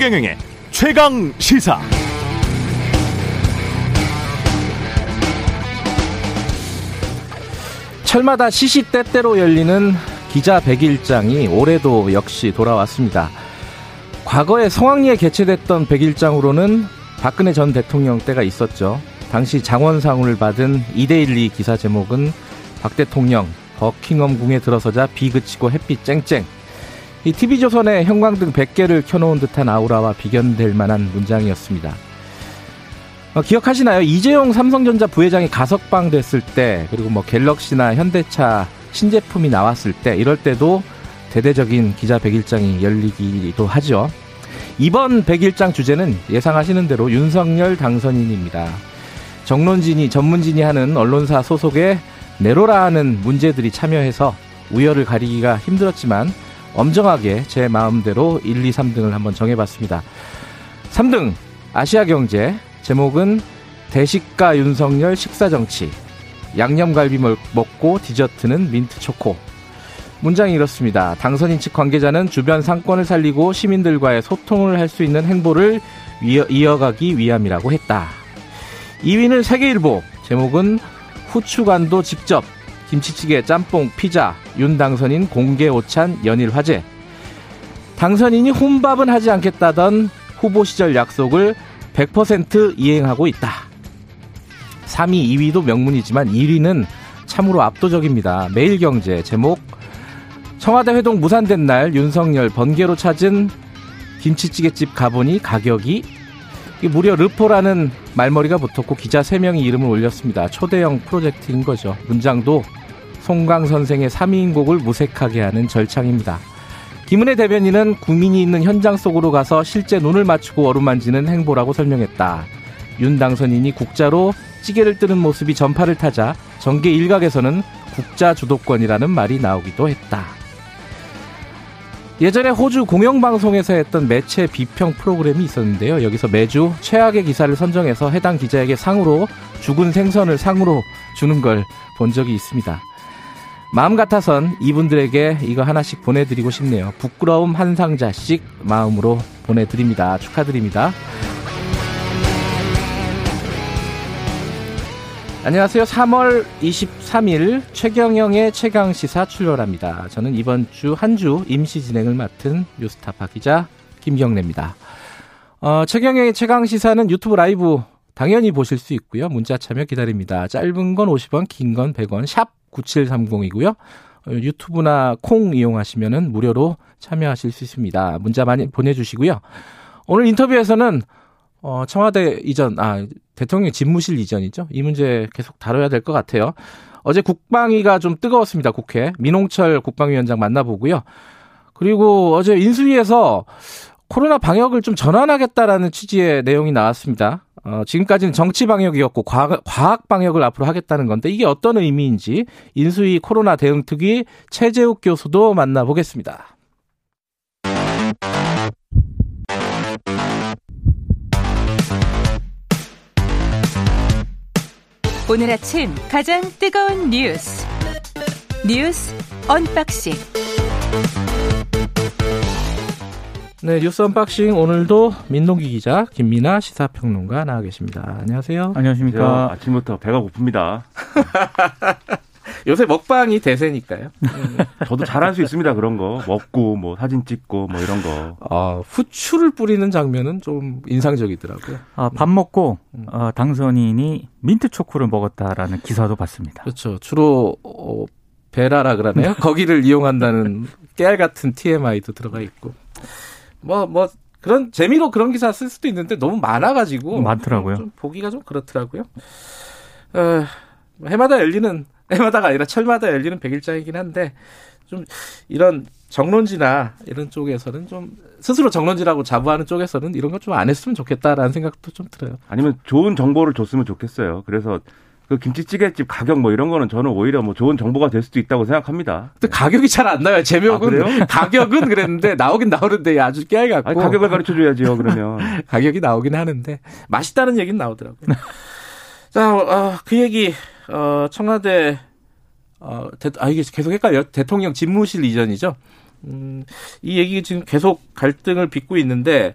최경영의 최강 시사. 철마다 시시때때로 열리는 기자 백일장이 올해도 역시 돌아왔습니다. 과거에 성황리에 개최됐던 백일장으로는 박근혜 전 대통령 때가 있었죠. 당시 장원상을 받은 이데일리 기사 제목은 박 대통령 버킹엄 궁에 들어서자 비 그치고 햇빛 쨍쨍. 이 TV조선의 형광등 100개를 켜놓은 듯한 아우라와 비견될 만한 문장이었습니다. 어, 기억하시나요? 이재용 삼성전자 부회장이 가석방 됐을 때, 그리고 뭐 갤럭시나 현대차 신제품이 나왔을 때, 이럴 때도 대대적인 기자 백일장이 열리기도 하죠. 이번 백일장 주제는 예상하시는 대로 윤석열 당선인입니다. 정론진이, 전문진이 하는 언론사 소속의 내로라 하는 문제들이 참여해서 우열을 가리기가 힘들었지만 엄정하게 제 마음대로 1, 2, 3등을 한번 정해봤습니다. 3등 아시아경제 제목은 대식가 윤석열 식사정치 양념갈비 먹고 디저트는 민트초코 문장이 이렇습니다. 당선인 측 관계자는 주변 상권을 살리고 시민들과의 소통을 할 수 있는 행보를 이어 가기 위함이라고 했다. 2위는 세계일보 제목은 후추간도 직접 김치찌개, 짬뽕, 피자, 윤 당선인 공개 오찬 연일 화제. 당선인이 혼밥은 하지 않겠다던 후보 시절 약속을 100% 이행하고 있다. 3위, 2위도 명문이지만 1위는 참으로 압도적입니다. 매일경제 제목 청와대 회동 무산된 날 윤석열 번개로 찾은 김치찌개집 가보니 가격이 무려 르포라는 말머리가 붙었고 기자 3명이 이름을 올렸습니다. 초대형 프로젝트인 거죠. 문장도 송강 선생의 3위인 곡을 무색하게 하는 절창입니다. 김은혜 대변인은 국민이 있는 현장 속으로 가서 실제 눈을 맞추고 어루만지는 행보라고 설명했다. 윤 당선인이 국자로 찌개를 뜨는 모습이 전파를 타자 정계 일각에서는 국자 주도권이라는 말이 나오기도 했다. 예전에 호주 공영방송에서 했던 매체 비평 프로그램이 있었는데요. 여기서 매주 최악의 기사를 선정해서 해당 기자에게 상으로 죽은 생선을 상으로 주는 걸 본 적이 있습니다. 마음 같아선 이분들에게 이거 하나씩 보내드리고 싶네요. 부끄러움 한 상자씩 마음으로 보내드립니다. 축하드립니다. 안녕하세요. 3월 23일 최경영의 최강시사 출발합니다. 저는 이번 주한주 임시 진행을 맡은 뉴스타파 기자 김경래입니다. 어, 최경영의 최강시사는 유튜브 라이브 당연히 보실 수 있고요. 문자 참여 기다립니다. 짧은 건 50원, 긴 건 100원, 샵 9730이고요. 어, 유튜브나 콩 이용하시면 무료로 참여하실 수 있습니다. 문자 많이 보내주시고요. 오늘 인터뷰에서는 어, 청와대 이전, 아, 대통령 집무실 이전이죠. 이 문제 계속 다뤄야 될 것 같아요. 어제 국방위가 좀 뜨거웠습니다. 국회. 민홍철 국방위원장 만나보고요. 그리고 어제 인수위에서 코로나 방역을 좀 전환하겠다라는 취지의 내용이 나왔습니다. 어, 지금까지는 정치 방역이었고 과학, 과학 방역을 앞으로 하겠다는 건데 이게 어떤 의미인지 인수위 코로나 대응 특위 최재욱 교수도 만나보겠습니다. 오늘 아침 가장 뜨거운 뉴스 뉴스 unboxing 네, 뉴스 unboxing 오늘도 민동기 기자, 김민아 시사평론가 나와 계십니다. 안녕하세요. 안녕하십니까. 아침부터 배가 고픕니다. 요새 먹방이 대세니까요. 저도 잘할 수 있습니다. 그런 거 먹고 뭐 사진 찍고 뭐 이런 거. 아 후추를 뿌리는 장면은 좀 인상적이더라고요. 아, 밥 먹고 어, 당선인이 민트 초코를 먹었다라는 기사도 봤습니다. 그렇죠. 주로 어, 베라라 그러네요. 거기를 이용한다는 깨알 같은 TMI도 들어가 있고. 뭐, 뭐, 그런, 재미로 그런 기사 쓸 수도 있는데 너무 많아가지고. 많더라고요. 좀 보기가 좀 그렇더라고요. 어, 해마다 열리는, 해마다가 아니라 철마다 열리는 백일장이긴 한데, 좀 이런 정론지나 이런 쪽에서는 좀 스스로 정론지라고 자부하는 쪽에서는 이런 거좀안 했으면 좋겠다라는 생각도 좀 들어요. 아니면 좋은 정보를 줬으면 좋겠어요. 그래서 그 김치찌개집 가격 뭐 이런 거는 저는 오히려 뭐 좋은 정보가 될 수도 있다고 생각합니다. 근데 가격이 잘 안 나요. 제목은 아, 가격은 그랬는데 나오긴 나오는데 아주 깨알 같고. 아니, 가격을 가르쳐 줘야지요. 그러면 가격이 나오긴 하는데 맛있다는 얘기는 나오더라고요. 자, 어, 그 얘기 어, 청와대 어, 대, 아 이게 계속 헷갈려. 대통령 집무실 이전이죠. 음, 이 얘기 지금 계속 갈등을 빚고 있는데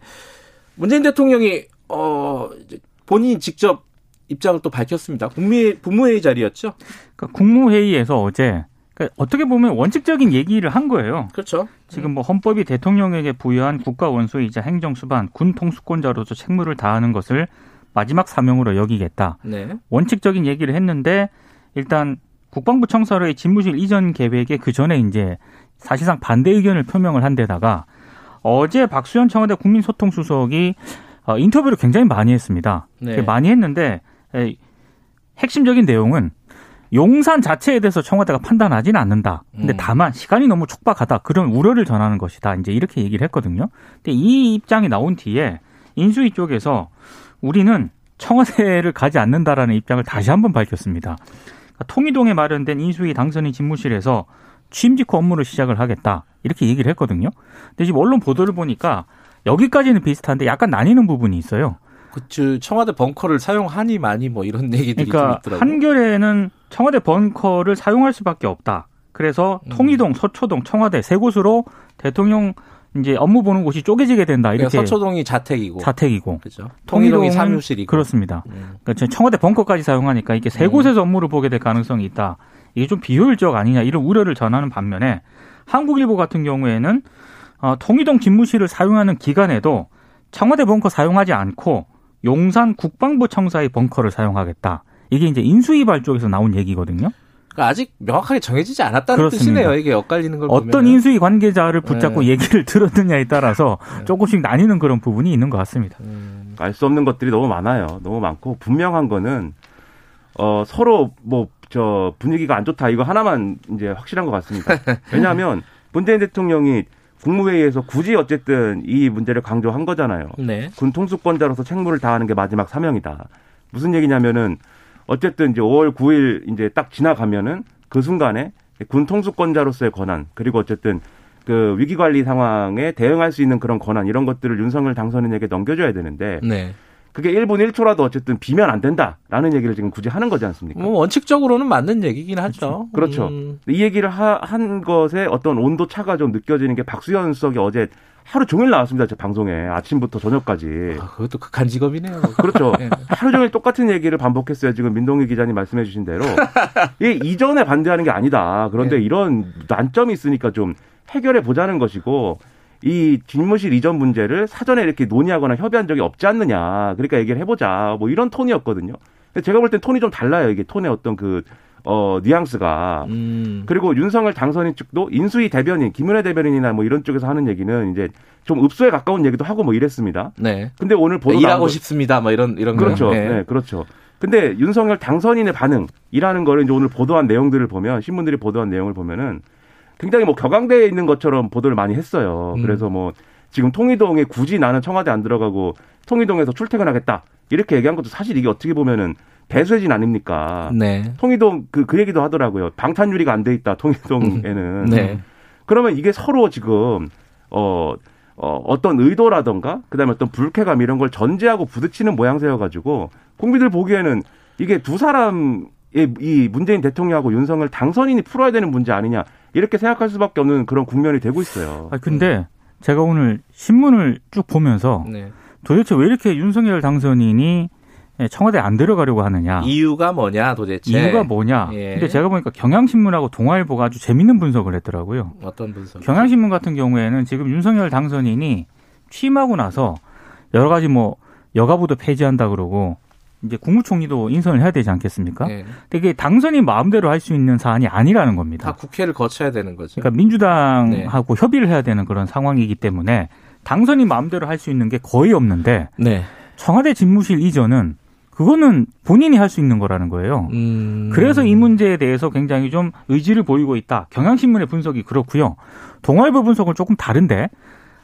문재인 대통령이 어 이제 본인이 직접 입장을 또 밝혔습니다. 국무회의, 국무회의 자리였죠. 그러니까 국무회의에서 어제 그러니까 어떻게 보면 원칙적인 얘기를 한 거예요. 그렇죠. 지금 뭐 헌법이 대통령에게 부여한 국가 원수이자 행정 수반, 군 통수권자로서 책무를 다하는 것을 마지막 사명으로 여기겠다. 네. 원칙적인 얘기를 했는데 일단 국방부 청사로의 집무실 이전 계획에 그 전에 이제 사실상 반대 의견을 표명을 한 데다가 어제 박수현 청와대 국민소통수석이 어, 인터뷰를 굉장히 많이 했습니다. 네. 많이 했는데 에, 핵심적인 내용은 용산 자체에 대해서 청와대가 판단하지는 않는다. 근데 음. 다만 시간이 너무 촉박하다. 그런 우려를 전하는 것이다. 이제 이렇게 얘기를 했거든요. 근데 이 입장이 나온 뒤에 인수위 쪽에서 우리는 청와대를 가지 않는다라는 입장을 다시 한번 밝혔습니다. 그러니까 통이동에 마련된 인수위 당선인 집무실에서 취임 직후 업무를 시작을 하겠다. 이렇게 얘기를 했거든요. 근데 지금 언론 보도를 보니까 여기까지는 비슷한데 약간 나뉘는 부분이 있어요. 그치 청와대 벙커를 사용하니 많이 뭐 이런 얘기들이 그러니까 좀 있더라고요. 한겨레는 청와대 벙커를 사용할 수밖에 없다. 그래서 음. 통이동, 서초동, 청와대 세 곳으로 대통령 이제 업무 보는 곳이 쪼개지게 된다. 그러니까 이렇게 서초동이 자택이고 자택이고 그죠. 통일동이 사무실이고 그렇습니다. 음. 그러니까 청와대 벙커까지 사용하니까 이게 세 음. 곳에서 업무를 보게 될 가능성이 있다. 이게 좀 비효율적 아니냐 이런 우려를 전하는 반면에 한국일보 같은 경우에는 어, 통이동 집무실을 사용하는 기간에도 청와대 벙커 사용하지 않고 용산 국방부 청사의 벙커를 사용하겠다. 이게 이제 인수위발 쪽에서 나온 얘기거든요. 그러니까 아직 명확하게 정해지지 않았다는 그렇습니다. 뜻이네요. 이게 엇갈리는 걸 어떤 보면 인수위 관계자를 붙잡고 네. 얘기를 들었느냐에 따라서 네. 조금씩 나뉘는 그런 부분이 있는 것 같습니다. 음, 알수 없는 것들이 너무 많아요. 너무 많고 분명한 거는 어 서로 뭐 저 분위기가 안 좋다 이거 하나만 이제 확실한 것 같습니다. 왜냐하면 문재인 대통령이 국무회의에서 굳이 어쨌든 이 문제를 강조한 거잖아요. 네. 군 통수권자로서 책무를 다하는 게 마지막 사명이다. 무슨 얘기냐면은 어쨌든 이제 5월 9일 이제 딱 지나가면은 그 순간에 군 통수권자로서의 권한 그리고 어쨌든 그 위기 관리 상황에 대응할 수 있는 그런 권한 이런 것들을 윤석열 당선인에게 넘겨줘야 되는데 네. 그게 1분 1초라도 어쨌든 비면 안 된다라는 얘기를 지금 굳이 하는 거지 않습니까? 뭐 원칙적으로는 맞는 얘기긴 하죠. 그렇죠. 음, 이 얘기를 하- 한 것에 어떤 온도 차가 좀 느껴지는 게 박수현 수석이 어제 하루 종일 나왔습니다. 제 방송에 아침부터 저녁까지. 아, 그것도 극한 직업이네요. 그렇죠. 예. 하루 종일 똑같은 얘기를 반복했어요. 지금 민동기 기자님 말씀해 주신 대로. 이 이전에 반대하는 게 아니다. 그런데 네. 이런 난점이 있으니까 좀 해결해 보자는 것이고 이 집무실 이전 문제를 사전에 이렇게 논의하거나 협의한 적이 없지 않느냐. 그러니까 얘기를 해보자. 뭐 이런 톤이었거든요. 제가 볼 땐 톤이 좀 달라요. 이게 톤의 어떤 그, 어, 뉘앙스가. 음, 그리고 윤석열 당선인 측도 인수위 대변인, 김은혜 대변인이나 뭐 이런 쪽에서 하는 얘기는 이제 좀 읍소에 가까운 얘기도 하고 뭐 이랬습니다. 네. 근데 오늘 보도 나온 일하고 거- 싶습니다. 뭐 이런 이런 그렇죠. 거. 네. 그렇죠. 근데 윤석열 당선인의 반응이라는 거를 이제 오늘 보도한 내용들을 보면 신문들이 보도한 내용을 보면은 굉장히 뭐 격앙되어 있는 것처럼 보도를 많이 했어요. 음. 그래서 뭐 지금 통이동에 굳이 나는 청와대 안 들어가고 통이동에서 출퇴근하겠다 이렇게 얘기한 것도 사실 이게 어떻게 보면은 배수진 아닙니까? 네. 통이동 그, 그 얘기도 하더라고요. 방탄유리가 안 돼 있다 통이동에는. 네. 그러면 이게 서로 지금 어, 어 어떤 의도라던가 그 다음에 어떤 불쾌감 이런 걸 전제하고 부딪히는 모양새여 가지고 국민들 보기에는 이게 두 사람의 이 문재인 대통령하고 윤석열 당선인이 풀어야 되는 문제 아니냐 이렇게 생각할 수밖에 없는 그런 국면이 되고 있어요. 아 근데 제가 오늘 신문을 쭉 보면서 네. 도대체 왜 이렇게 윤석열 당선인이 청와대 안 들어가려고 하느냐? 이유가 뭐냐 도대체? 이유가 뭐냐? 예. 근데 제가 보니까 경향신문하고 동아일보가 아주 재밌는 분석을 했더라고요. 어떤 분석? 경향신문 같은 경우에는 지금 윤석열 당선인이 취임하고 나서 여러 가지 뭐 여가부도 폐지한다 그러고 이제 국무총리도 인선을 해야 되지 않겠습니까? 네. 이게 당선인 마음대로 할 수 있는 사안이 아니라는 다 겁니다. 국회를 거쳐야 되는 거죠. 그러니까 민주당하고 협의를 해야 되는 그런 상황이기 때문에 당선인 마음대로 할 수 있는 게 거의 없는데 네. 청와대 집무실 이전은 그거는 본인이 할 수 있는 거라는 거예요. 음. 그래서 이 문제에 대해서 굉장히 좀 의지를 보이고 있다. 경향신문의 분석이 그렇고요. 동아일보 분석은 조금 다른데,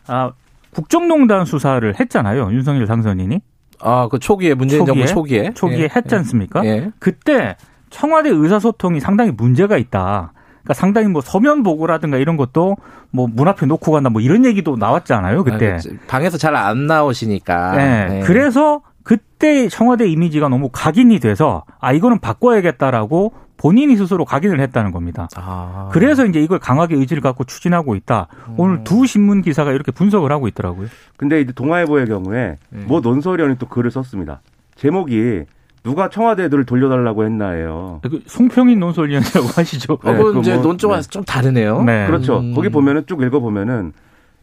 아, 국정농단 수사를 했잖아요. 윤석열 당선인이. 아, 그 초기에 문재인 초기에? 정부 초기에 초기에 예. 했지 않습니까? 예. 그때 청와대 의사소통이 상당히 문제가 있다. 그러니까 상당히 뭐 서면 보고라든가 이런 것도 뭐 문 앞에 놓고 간다 뭐 이런 얘기도 나왔잖아요. 그때. 아, 방에서 잘 안 나오시니까. 네. 네. 그래서 그때 청와대 이미지가 너무 각인이 돼서 아 이거는 바꿔야겠다라고 본인이 스스로 각인을 했다는 겁니다. 아. 그래서 이제 이걸 강하게 의지를 갖고 추진하고 있다. 오늘 두 신문 기사가 이렇게 분석을 하고 있더라고요. 근데 이제 동아일보의 경우에 네. 뭐 논설위원이 또 글을 썼습니다. 제목이 누가 청와대 애들을 돌려달라고 했나예요. 그 송평인 논설위원이라고 하시죠. 어, 네, 그건 이제 뭐- 논조가 좀 다르네요. 네. 그렇죠. 음. 거기 보면은 쭉 읽어보면은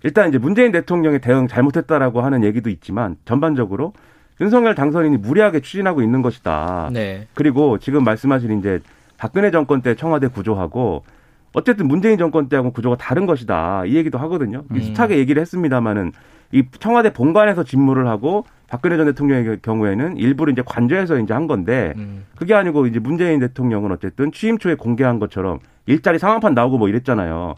일단 이제 문재인 대통령의 대응 잘못했다라고 하는 얘기도 있지만 전반적으로 윤석열 당선인이 무리하게 추진하고 있는 것이다. 네. 그리고 지금 말씀하신 이제 박근혜 정권 때 청와대 구조하고 어쨌든 문재인 정권 때하고 구조가 다른 것이다. 이 얘기도 하거든요. 음. 비슷하게 얘기를 했습니다마는 이 청와대 본관에서 집무를 하고 박근혜 전 대통령의 경우에는 일부를 이제 관저에서 이제 한 건데 음. 그게 아니고 이제 문재인 대통령은 어쨌든 취임 초에 공개한 것처럼 일자리 상황판 나오고 뭐 이랬잖아요.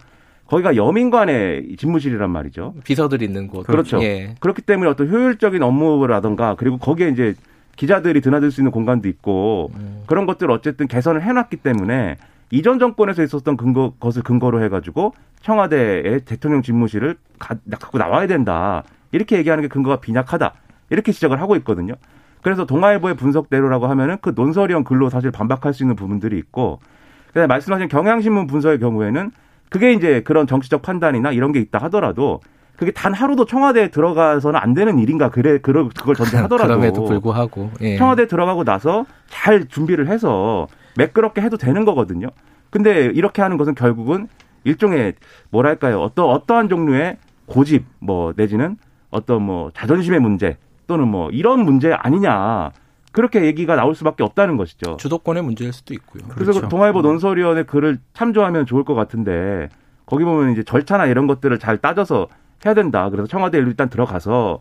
거기가 여민관의 집무실이란 말이죠. 비서들 있는 곳. 그렇죠. 예. 그렇기 때문에 어떤 효율적인 업무라든가 그리고 거기에 이제 기자들이 드나들 수 있는 공간도 있고 음. 그런 것들을 어쨌든 개선을 해놨기 때문에 이전 정권에서 있었던 근거 것을 근거로 해가지고 청와대의 대통령 집무실을 가, 갖고 나와야 된다 이렇게 얘기하는 게 근거가 빈약하다 이렇게 지적을 하고 있거든요. 그래서 동아일보의 분석대로라고 하면은 그 논설위원 글로 사실 반박할 수 있는 부분들이 있고 그다음에 말씀하신 경향신문 분석의 경우에는 그게 이제 그런 정치적 판단이나 이런 게 있다 하더라도 그게 단 하루도 청와대에 들어가서는 안 되는 일인가 그래 그걸 그걸 전제하더라도 그럼에도 불구하고 예. 청와대 들어가고 나서 잘 준비를 해서 매끄럽게 해도 되는 거거든요. 근데 이렇게 하는 것은 결국은 일종의 뭐랄까요 어떤 어떠한 종류의 고집 뭐 내지는 어떤 뭐 자존심의 문제 또는 뭐 이런 문제 아니냐 그렇게 얘기가 나올 수밖에 없다는 것이죠. 주도권의 문제일 수도 있고요. 그래서 그렇죠. 동아일보 논설위원회 글을 참조하면 좋을 것 같은데 거기 보면 이제 절차나 이런 것들을 잘 따져서 해야 된다. 그래서 청와대에 일단 들어가서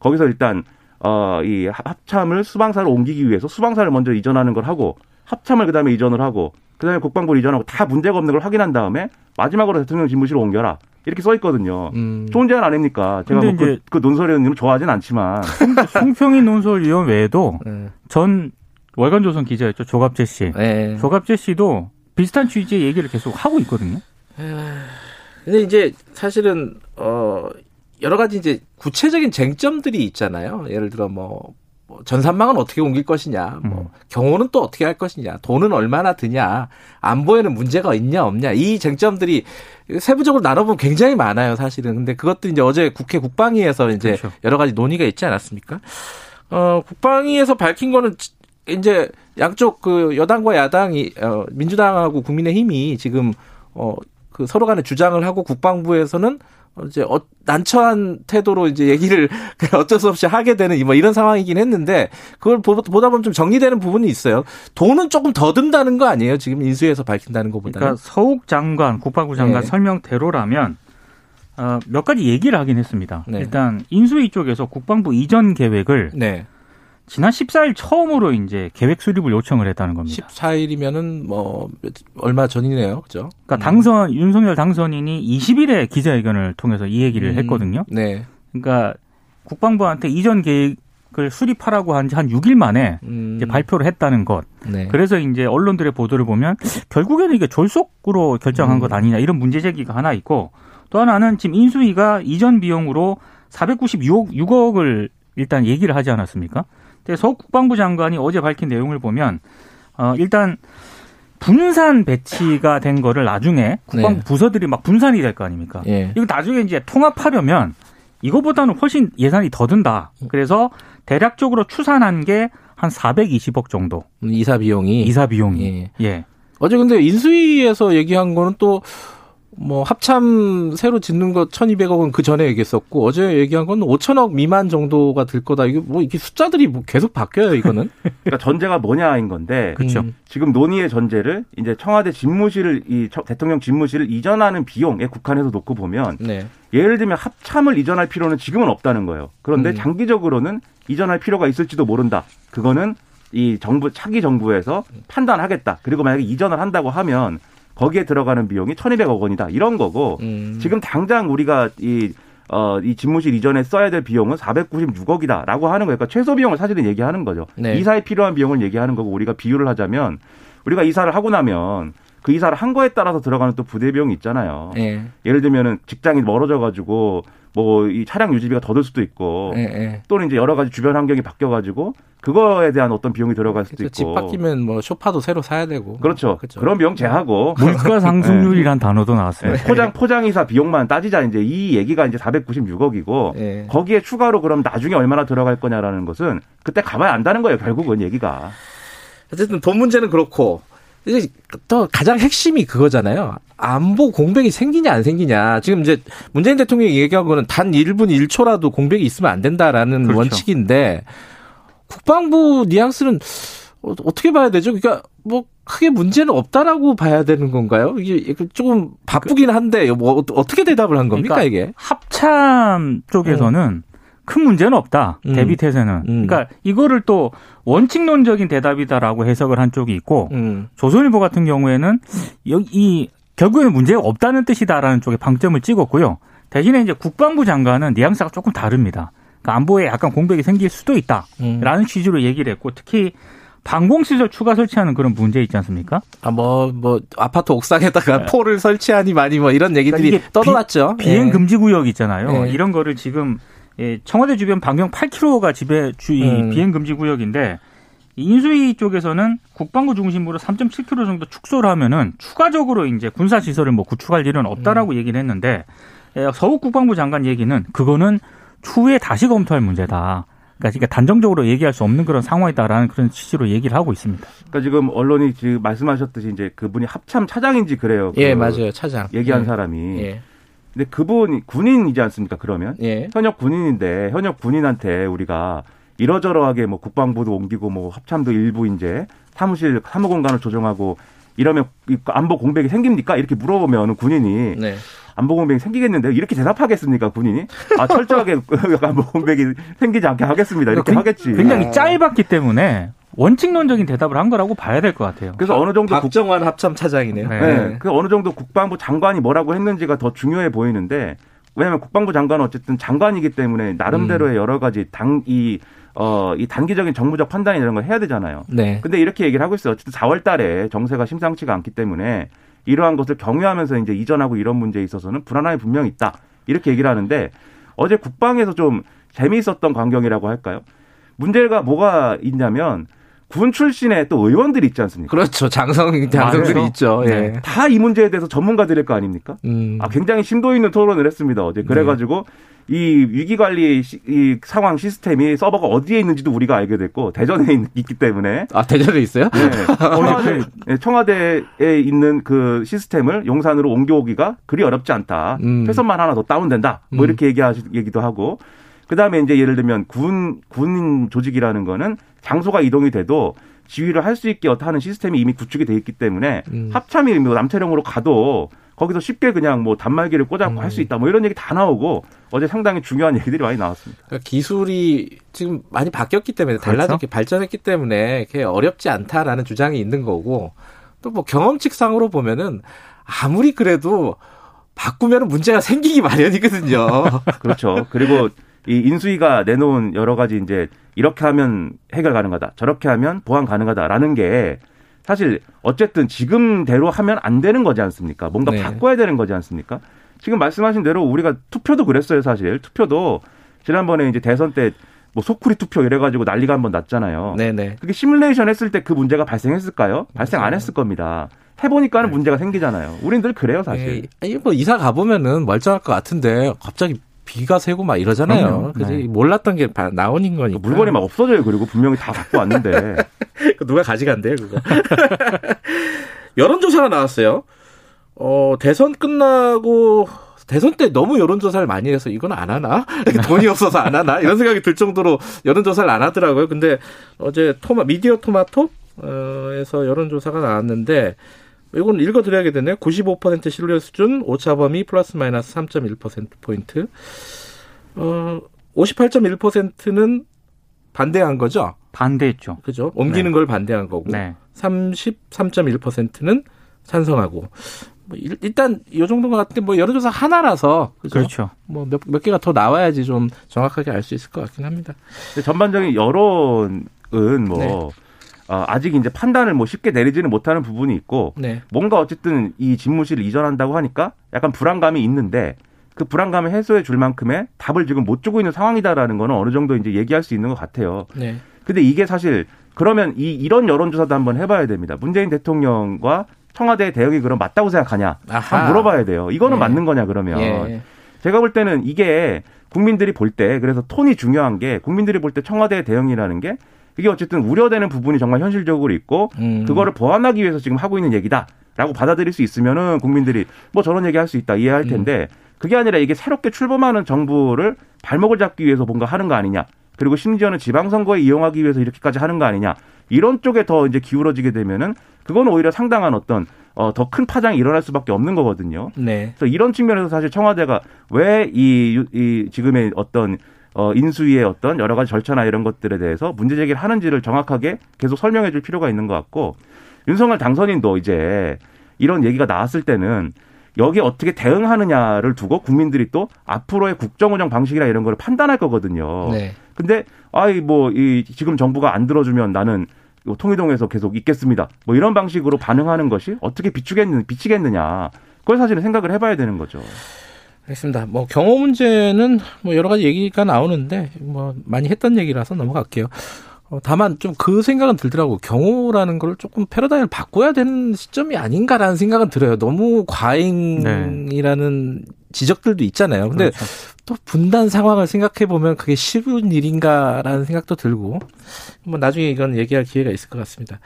거기서 일단 어 이 합참을 수방사로 옮기기 위해서 수방사를 먼저 이전하는 걸 하고 합참을 그다음에 이전을 하고 그다음에 국방부를 이전하고 다 문제가 없는 걸 확인한 다음에 마지막으로 대통령 집무실을 옮겨라. 이렇게 써 있거든요. 음. 좋은 제안 아닙니까? 제가 뭐 그, 이제- 그 논설위원님은 좋아하진 않지만 송평인 논설위원 외에도 예. 전 월간 조선 기자였죠. 조갑재 씨. 예. 조갑재 씨도 비슷한 취지의 얘기를 계속 하고 있거든요. 근데 이제 사실은 어 여러 가지 이제 구체적인 쟁점들이 있잖아요. 예를 들어 뭐, 뭐 전산망은 어떻게 옮길 것이냐, 뭐 음. 경호는 또 어떻게 할 것이냐, 돈은 얼마나 드냐, 안보에는 문제가 있냐 없냐 이 쟁점들이 세부적으로 나눠보면 굉장히 많아요, 사실은. 근데 그것도 이제 어제 국회 국방위에서 이제 그렇죠. 여러 가지 논의가 있지 않았습니까? 어 국방위에서 밝힌 거는 이제 양쪽 그 여당과 야당이 어 민주당하고 국민의힘이 지금 어 그 서로 간에 주장을 하고 국방부에서는 어, 이제 어, 난처한 태도로 이제 얘기를 어쩔 수 없이 하게 되는 뭐 이런 상황이긴 했는데 그걸 보- 보다 보면 좀 정리되는 부분이 있어요. 돈은 조금 더 든다는 거 아니에요? 지금 인수해서 밝힌다는 것보다는. 그러니까 서욱 장관, 국방부 장관 네. 설명대로라면 어, 몇 가지 얘기를 하긴 했습니다. 네. 일단 인수위 쪽에서 국방부 이전 계획을 네. 지난 14일 처음으로 이제 계획 수립을 요청을 했다는 겁니다. 14일이면은 뭐 얼마 전이네요. 그죠? 그러니까 음. 당선 윤석열 당선인이 20일에 기자회견을 통해서 이 얘기를 음, 했거든요. 네. 그러니까 국방부한테 이전 계획을 수립하라고 한 지한 6일 만에 음, 이제 발표를 했다는 것. 네. 그래서 이제 언론들의 보도를 보면 결국에는 이게 졸속으로 결정한 음. 것 아니냐 이런 문제 제기가 하나 있고 또 하나는 지금 인수위가 이전 비용으로 496억 6억을 일단 얘기를 하지 않았습니까? 근데 서 국방부 장관이 어제 밝힌 내용을 보면 어 일단 분산 배치가 된 거를 나중에 국방부 네. 부서들이 막 분산이 될 거 아닙니까? 예. 이거 나중에 이제 통합하려면 이거보다는 훨씬 예산이 더 든다. 그래서 대략적으로 추산한 게 한 420억 정도 이사 비용이 이사 비용이. 예. 예. 어제 근데 인수위에서 얘기한 거는 또 뭐 합참 새로 짓는 거 1,200억은 그 전에 얘기했었고 어제 얘기한 건 5천억 미만 정도가 들 거다. 이게 뭐 이게 숫자들이 뭐 계속 바뀌어요, 이거는. 그러니까 전제가 뭐냐인 건데 그렇죠. 음, 지금 논의의 전제를 이제 청와대 집무실을 이 처- 대통령 집무실을 이전하는 비용에 국한해서 놓고 보면 네. 예를 들면 합참을 이전할 필요는 지금은 없다는 거예요. 그런데 음. 장기적으로는 이전할 필요가 있을지도 모른다. 그거는 이 정부 차기 정부에서 판단하겠다. 그리고 만약에 이전을 한다고 하면 거기에 들어가는 비용이 1,200억 원이다. 이런 거고 음. 지금 당장 우리가 이 어, 이 집무실 이전에 써야 될 비용은 496억이다라고 하는 거예요. 그러니까 최소 비용을 사실은 얘기하는 거죠. 네. 이사에 필요한 비용을 얘기하는 거고 우리가 비유를 하자면 우리가 이사를 하고 나면 그 이사를 한 거에 따라서 들어가는 또 부대 비용이 있잖아요. 예. 예를 들면은 직장이 멀어져 가지고 뭐 이 차량 유지비가 더 들 수도 있고 예, 예. 또는 이제 여러 가지 주변 환경이 바뀌어 가지고 그거에 대한 어떤 비용이 들어갈 수도 그래서 있고 집 바뀌면 뭐 소파도 새로 사야 되고. 그렇죠. 그렇죠. 그런 비용 제하고 물가 상승률이란 단어도 나왔어요. 네, 포장 포장 이사 비용만 따지자 이제 이 얘기가 이제 496억이고 예. 거기에 추가로 그럼 나중에 얼마나 들어갈 거냐라는 것은 그때 가봐야 안다는 거예요. 결국은 얘기가. 어쨌든 돈 문제는 그렇고 이제 또 가장 핵심이 그거잖아요. 안보 공백이 생기냐 안 생기냐. 지금 이제 문재인 대통령이 얘기한 거는 단 1분 1초라도 공백이 있으면 안 된다라는 그렇죠. 원칙인데 국방부 뉘앙스는 어- 어떻게 봐야 되죠? 그러니까 뭐 크게 문제는 없다라고 봐야 되는 건가요? 이게 조금 바쁘긴 한데 뭐 어- 어떻게 대답을 한 겁니까 그러니까 이게? 합참 쪽에서는 큰 문제는 없다. 음. 대비 태세는. 음. 그러니까 이거를 또 원칙론적인 대답이다라고 해석을 한 쪽이 있고 음. 조선일보 같은 경우에는 이 결국에는 문제가 없다는 뜻이다라는 쪽에 방점을 찍었고요. 대신에 이제 국방부 장관은 뉘앙스가 조금 다릅니다. 그러니까 안보에 약간 공백이 생길 수도 있다라는 음. 취지로 얘기를 했고 특히 방공시설 추가 설치하는 그런 문제 있지 않습니까? 아, 뭐, 뭐, 아파트 옥상에다가 포를 설치하니 많이 뭐 이런 얘기들이 네. 그러니까 떠돌았죠. 비행 예. 금지 구역 있잖아요. 예. 이런 거를 지금 예, 청와대 주변 반경 8km가 지배 주이 음. 비행 금지 구역인데 인수위 쪽에서는 국방부 중심으로 3.7km 정도 축소를 하면은 추가적으로 이제 군사 시설을 뭐 구축할 일은 없다라고 얘기를 했는데 예, 서욱 국방부 장관 얘기는 그거는 추후에 다시 검토할 문제다. 그러니까 단정적으로 얘기할 수 없는 그런 상황이다라는 그런 취지로 얘기를 하고 있습니다. 그러니까 지금 언론이 지금 말씀하셨듯이 이제 그분이 합참 차장인지 그래요. 예, 그 맞아요. 차장. 얘기한 예. 사람이. 예. 근데 그분이 군인이지 않습니까? 그러면 예. 현역 군인인데 현역 군인한테 우리가 이러저러하게 뭐 국방부도 옮기고 뭐 합참도 일부 이제 사무실 사무 공간을 조정하고 이러면 이 안보 공백이 생깁니까? 이렇게 물어보면 군인이 네. 안보 공백이 생기겠는데요. 이렇게 대답하겠습니까, 군인이? 아, 철저하게 안보 공백이 생기지 않게 하겠습니다. 이렇게 굉- 하겠지. 굉장히 짧았기 때문에 원칙론적인 대답을 한 거라고 봐야 될 것 같아요. 그래서 어느 정도 국, 박정환 합참 차장이네요. 네. 네, 그 어느 정도 국방부 장관이 뭐라고 했는지가 더 중요해 보이는데 왜냐하면 국방부 장관은 어쨌든 장관이기 때문에 나름대로의 여러 가지 당이 어, 이 단기적인 정무적 판단 이런 걸 해야 되잖아요. 네. 근데 이렇게 얘기를 하고 있어요. 어쨌든 4월 달에 정세가 심상치가 않기 때문에 이러한 것을 경유하면서 이제 이전하고 이런 문제에 있어서는 불안함이 분명히 있다. 이렇게 얘기를 하는데 어제 국방에서 좀 재미있었던 광경이라고 할까요? 문제가 뭐가 있냐면 군 출신의 또 의원들이 있지 않습니까? 그렇죠. 장성, 장성들이 맞아요. 있죠. 예. 다 이 문제에 대해서 전문가들일 거 아닙니까? 음. 아, 굉장히 심도 있는 토론을 했습니다. 어제. 그래가지고 이 위기 관리 시- 이 상황 시스템이 서버가 어디에 있는지도 우리가 알게 됐고 대전에 있, 있기 때문에 아, 대전에 있어요? 네. 청와대, 네, 청와대에 있는 그 시스템을 용산으로 옮겨오기가 그리 어렵지 않다. 음. 회선만 하나 더 다운된다. 뭐 음. 이렇게 얘기하시, 얘기도 하고. 그 다음에 이제 예를 들면 군, 군 조직이라는 거는 장소가 이동이 돼도 지휘를 할 수 있게 하는 시스템이 이미 구축이 돼 있기 때문에 음. 합참이 뭐 남태령으로 가도 거기서 쉽게 그냥 뭐 단말기를 꽂아고 음. 할수 있다. 뭐 이런 얘기 다 나오고 어제 상당히 중요한 얘기들이 많이 나왔습니다. 그러니까 기술이 지금 많이 바뀌었기 때문에 달라졌기 발전했기 때문에 그게 어렵지 않다라는 주장이 있는 거고 또 뭐 경험칙상으로 보면은 아무리 그래도 바꾸면 문제가 생기기 마련이거든요. 그렇죠. 그리고 이 인수위가 내놓은 여러 가지 이제 이렇게 하면 해결 가능하다, 저렇게 하면 보완 가능하다라는 게 사실 어쨌든 지금대로 하면 안 되는 거지 않습니까? 뭔가 네. 바꿔야 되는 거지 않습니까? 지금 말씀하신 대로 우리가 투표도 그랬어요, 사실. 투표도 지난번에 이제 대선 때 뭐 소쿠리 투표 이래가지고 난리가 한 번 났잖아요. 네네. 그게 시뮬레이션 했을 때 그 문제가 발생했을까요? 발생 안 했을 겁니다. 해보니까는 문제가 생기잖아요. 우린 늘 그래요, 사실. 예, 아니, 뭐 이사 가보면은 멀쩡할 것 같은데 갑자기 비가 새고 막 이러잖아요. 그래서 네. 몰랐던 게 바- 나오는 거니까. 물건이 막 없어져요. 그리고 분명히 다 갖고 왔는데. 그 누가 가져간대요, 그거. 여론조사가 나왔어요. 어, 대선 끝나고, 대선 때 너무 여론조사를 많이 해서 이건 안 하나? 돈이 없어서 안 하나? 이런 생각이 들 정도로 여론조사를 안 하더라고요. 근데 어제 토마, 미디어 토마토? 어, 에서 여론조사가 나왔는데, 이건 읽어드려야 되네요. 95% 신뢰 수준, 오차범위 플러스 마이너스 3.1%포인트. 어, 58.1%는 반대한 거죠? 반대했죠. 그죠? 옮기는 네. 걸 반대한 거고. 네. 33.1%는 찬성하고. 뭐 일- 일단 이 정도인 것 같은데 뭐 여론조사 하나라서 그죠? 그렇죠. 뭐몇 몇 개가 더 나와야지 좀 정확하게 알 수 있을 것 같긴 합니다. 전반적인 여론은 뭐 네. 어, 아직 이제 판단을 뭐 쉽게 내리지는 못하는 부분이 있고 네. 뭔가 어쨌든 이 집무실을 이전한다고 하니까 약간 불안감이 있는데 그 불안감을 해소해 줄 만큼의 답을 지금 못 주고 있는 상황이다라는 거는 어느 정도 이제 얘기할 수 있는 것 같아요. 네. 근데 이게 사실 그러면 이 이런 여론조사도 한번 해봐야 됩니다. 문재인 대통령과 청와대의 대응이 그럼 맞다고 생각하냐? 아하. 한번 물어봐야 돼요. 이거는 예. 맞는 거냐 그러면 예. 제가 볼 때는 이게 국민들이 볼 때 그래서 톤이 중요한 게 국민들이 볼 때 청와대의 대응이라는 게 이게 어쨌든 우려되는 부분이 정말 현실적으로 있고 음. 그거를 보완하기 위해서 지금 하고 있는 얘기다라고 받아들일 수 있으면은 국민들이 뭐 저런 얘기 할 수 있다 이해할 음. 텐데 그게 아니라 이게 새롭게 출범하는 정부를 발목을 잡기 위해서 뭔가 하는 거 아니냐 그리고 심지어는 지방선거에 이용하기 위해서 이렇게까지 하는 거 아니냐 이런 쪽에 더 이제 기울어지게 되면은 그건 오히려 상당한 어떤 어, 더 큰 파장이 일어날 수밖에 없는 거거든요. 네. 그래서 이런 측면에서 사실 청와대가 왜이 이 지금의 어떤 어 인수위의 어떤 여러 가지 절차나 이런 것들에 대해서 문제 제기를 하는지를 정확하게 계속 설명해 줄 필요가 있는 것 같고 윤석열 당선인도 이제 이런 얘기가 나왔을 때는 여기에 어떻게 대응하느냐를 두고 국민들이 또 앞으로의 국정 운영 방식이나 이런 걸 판단할 거거든요. 네. 근데 아이 뭐 이 지금 정부가 안 들어주면 나는 요 통일동에서 계속 있겠습니다. 뭐 이런 방식으로 반응하는 것이 어떻게 비추겠느 비치겠느냐. 그걸 사실은 생각을 해봐야 되는 거죠. 알겠습니다. 뭐 경호 문제는 뭐 여러 가지 얘기가 나오는데 뭐 많이 했던 얘기라서 넘어갈게요. 어, 다만 좀 그 생각은 들더라고. 경호라는 걸 조금 패러다임을 바꿔야 되는 시점이 아닌가라는 생각은 들어요. 너무 과잉이라는 지적들도 있잖아요. 근데 그렇죠. 또 분단 상황을 생각해 보면 그게 쉬운 일인가라는 생각도 들고 뭐 나중에 이건 얘기할 기회가 있을 것 같습니다.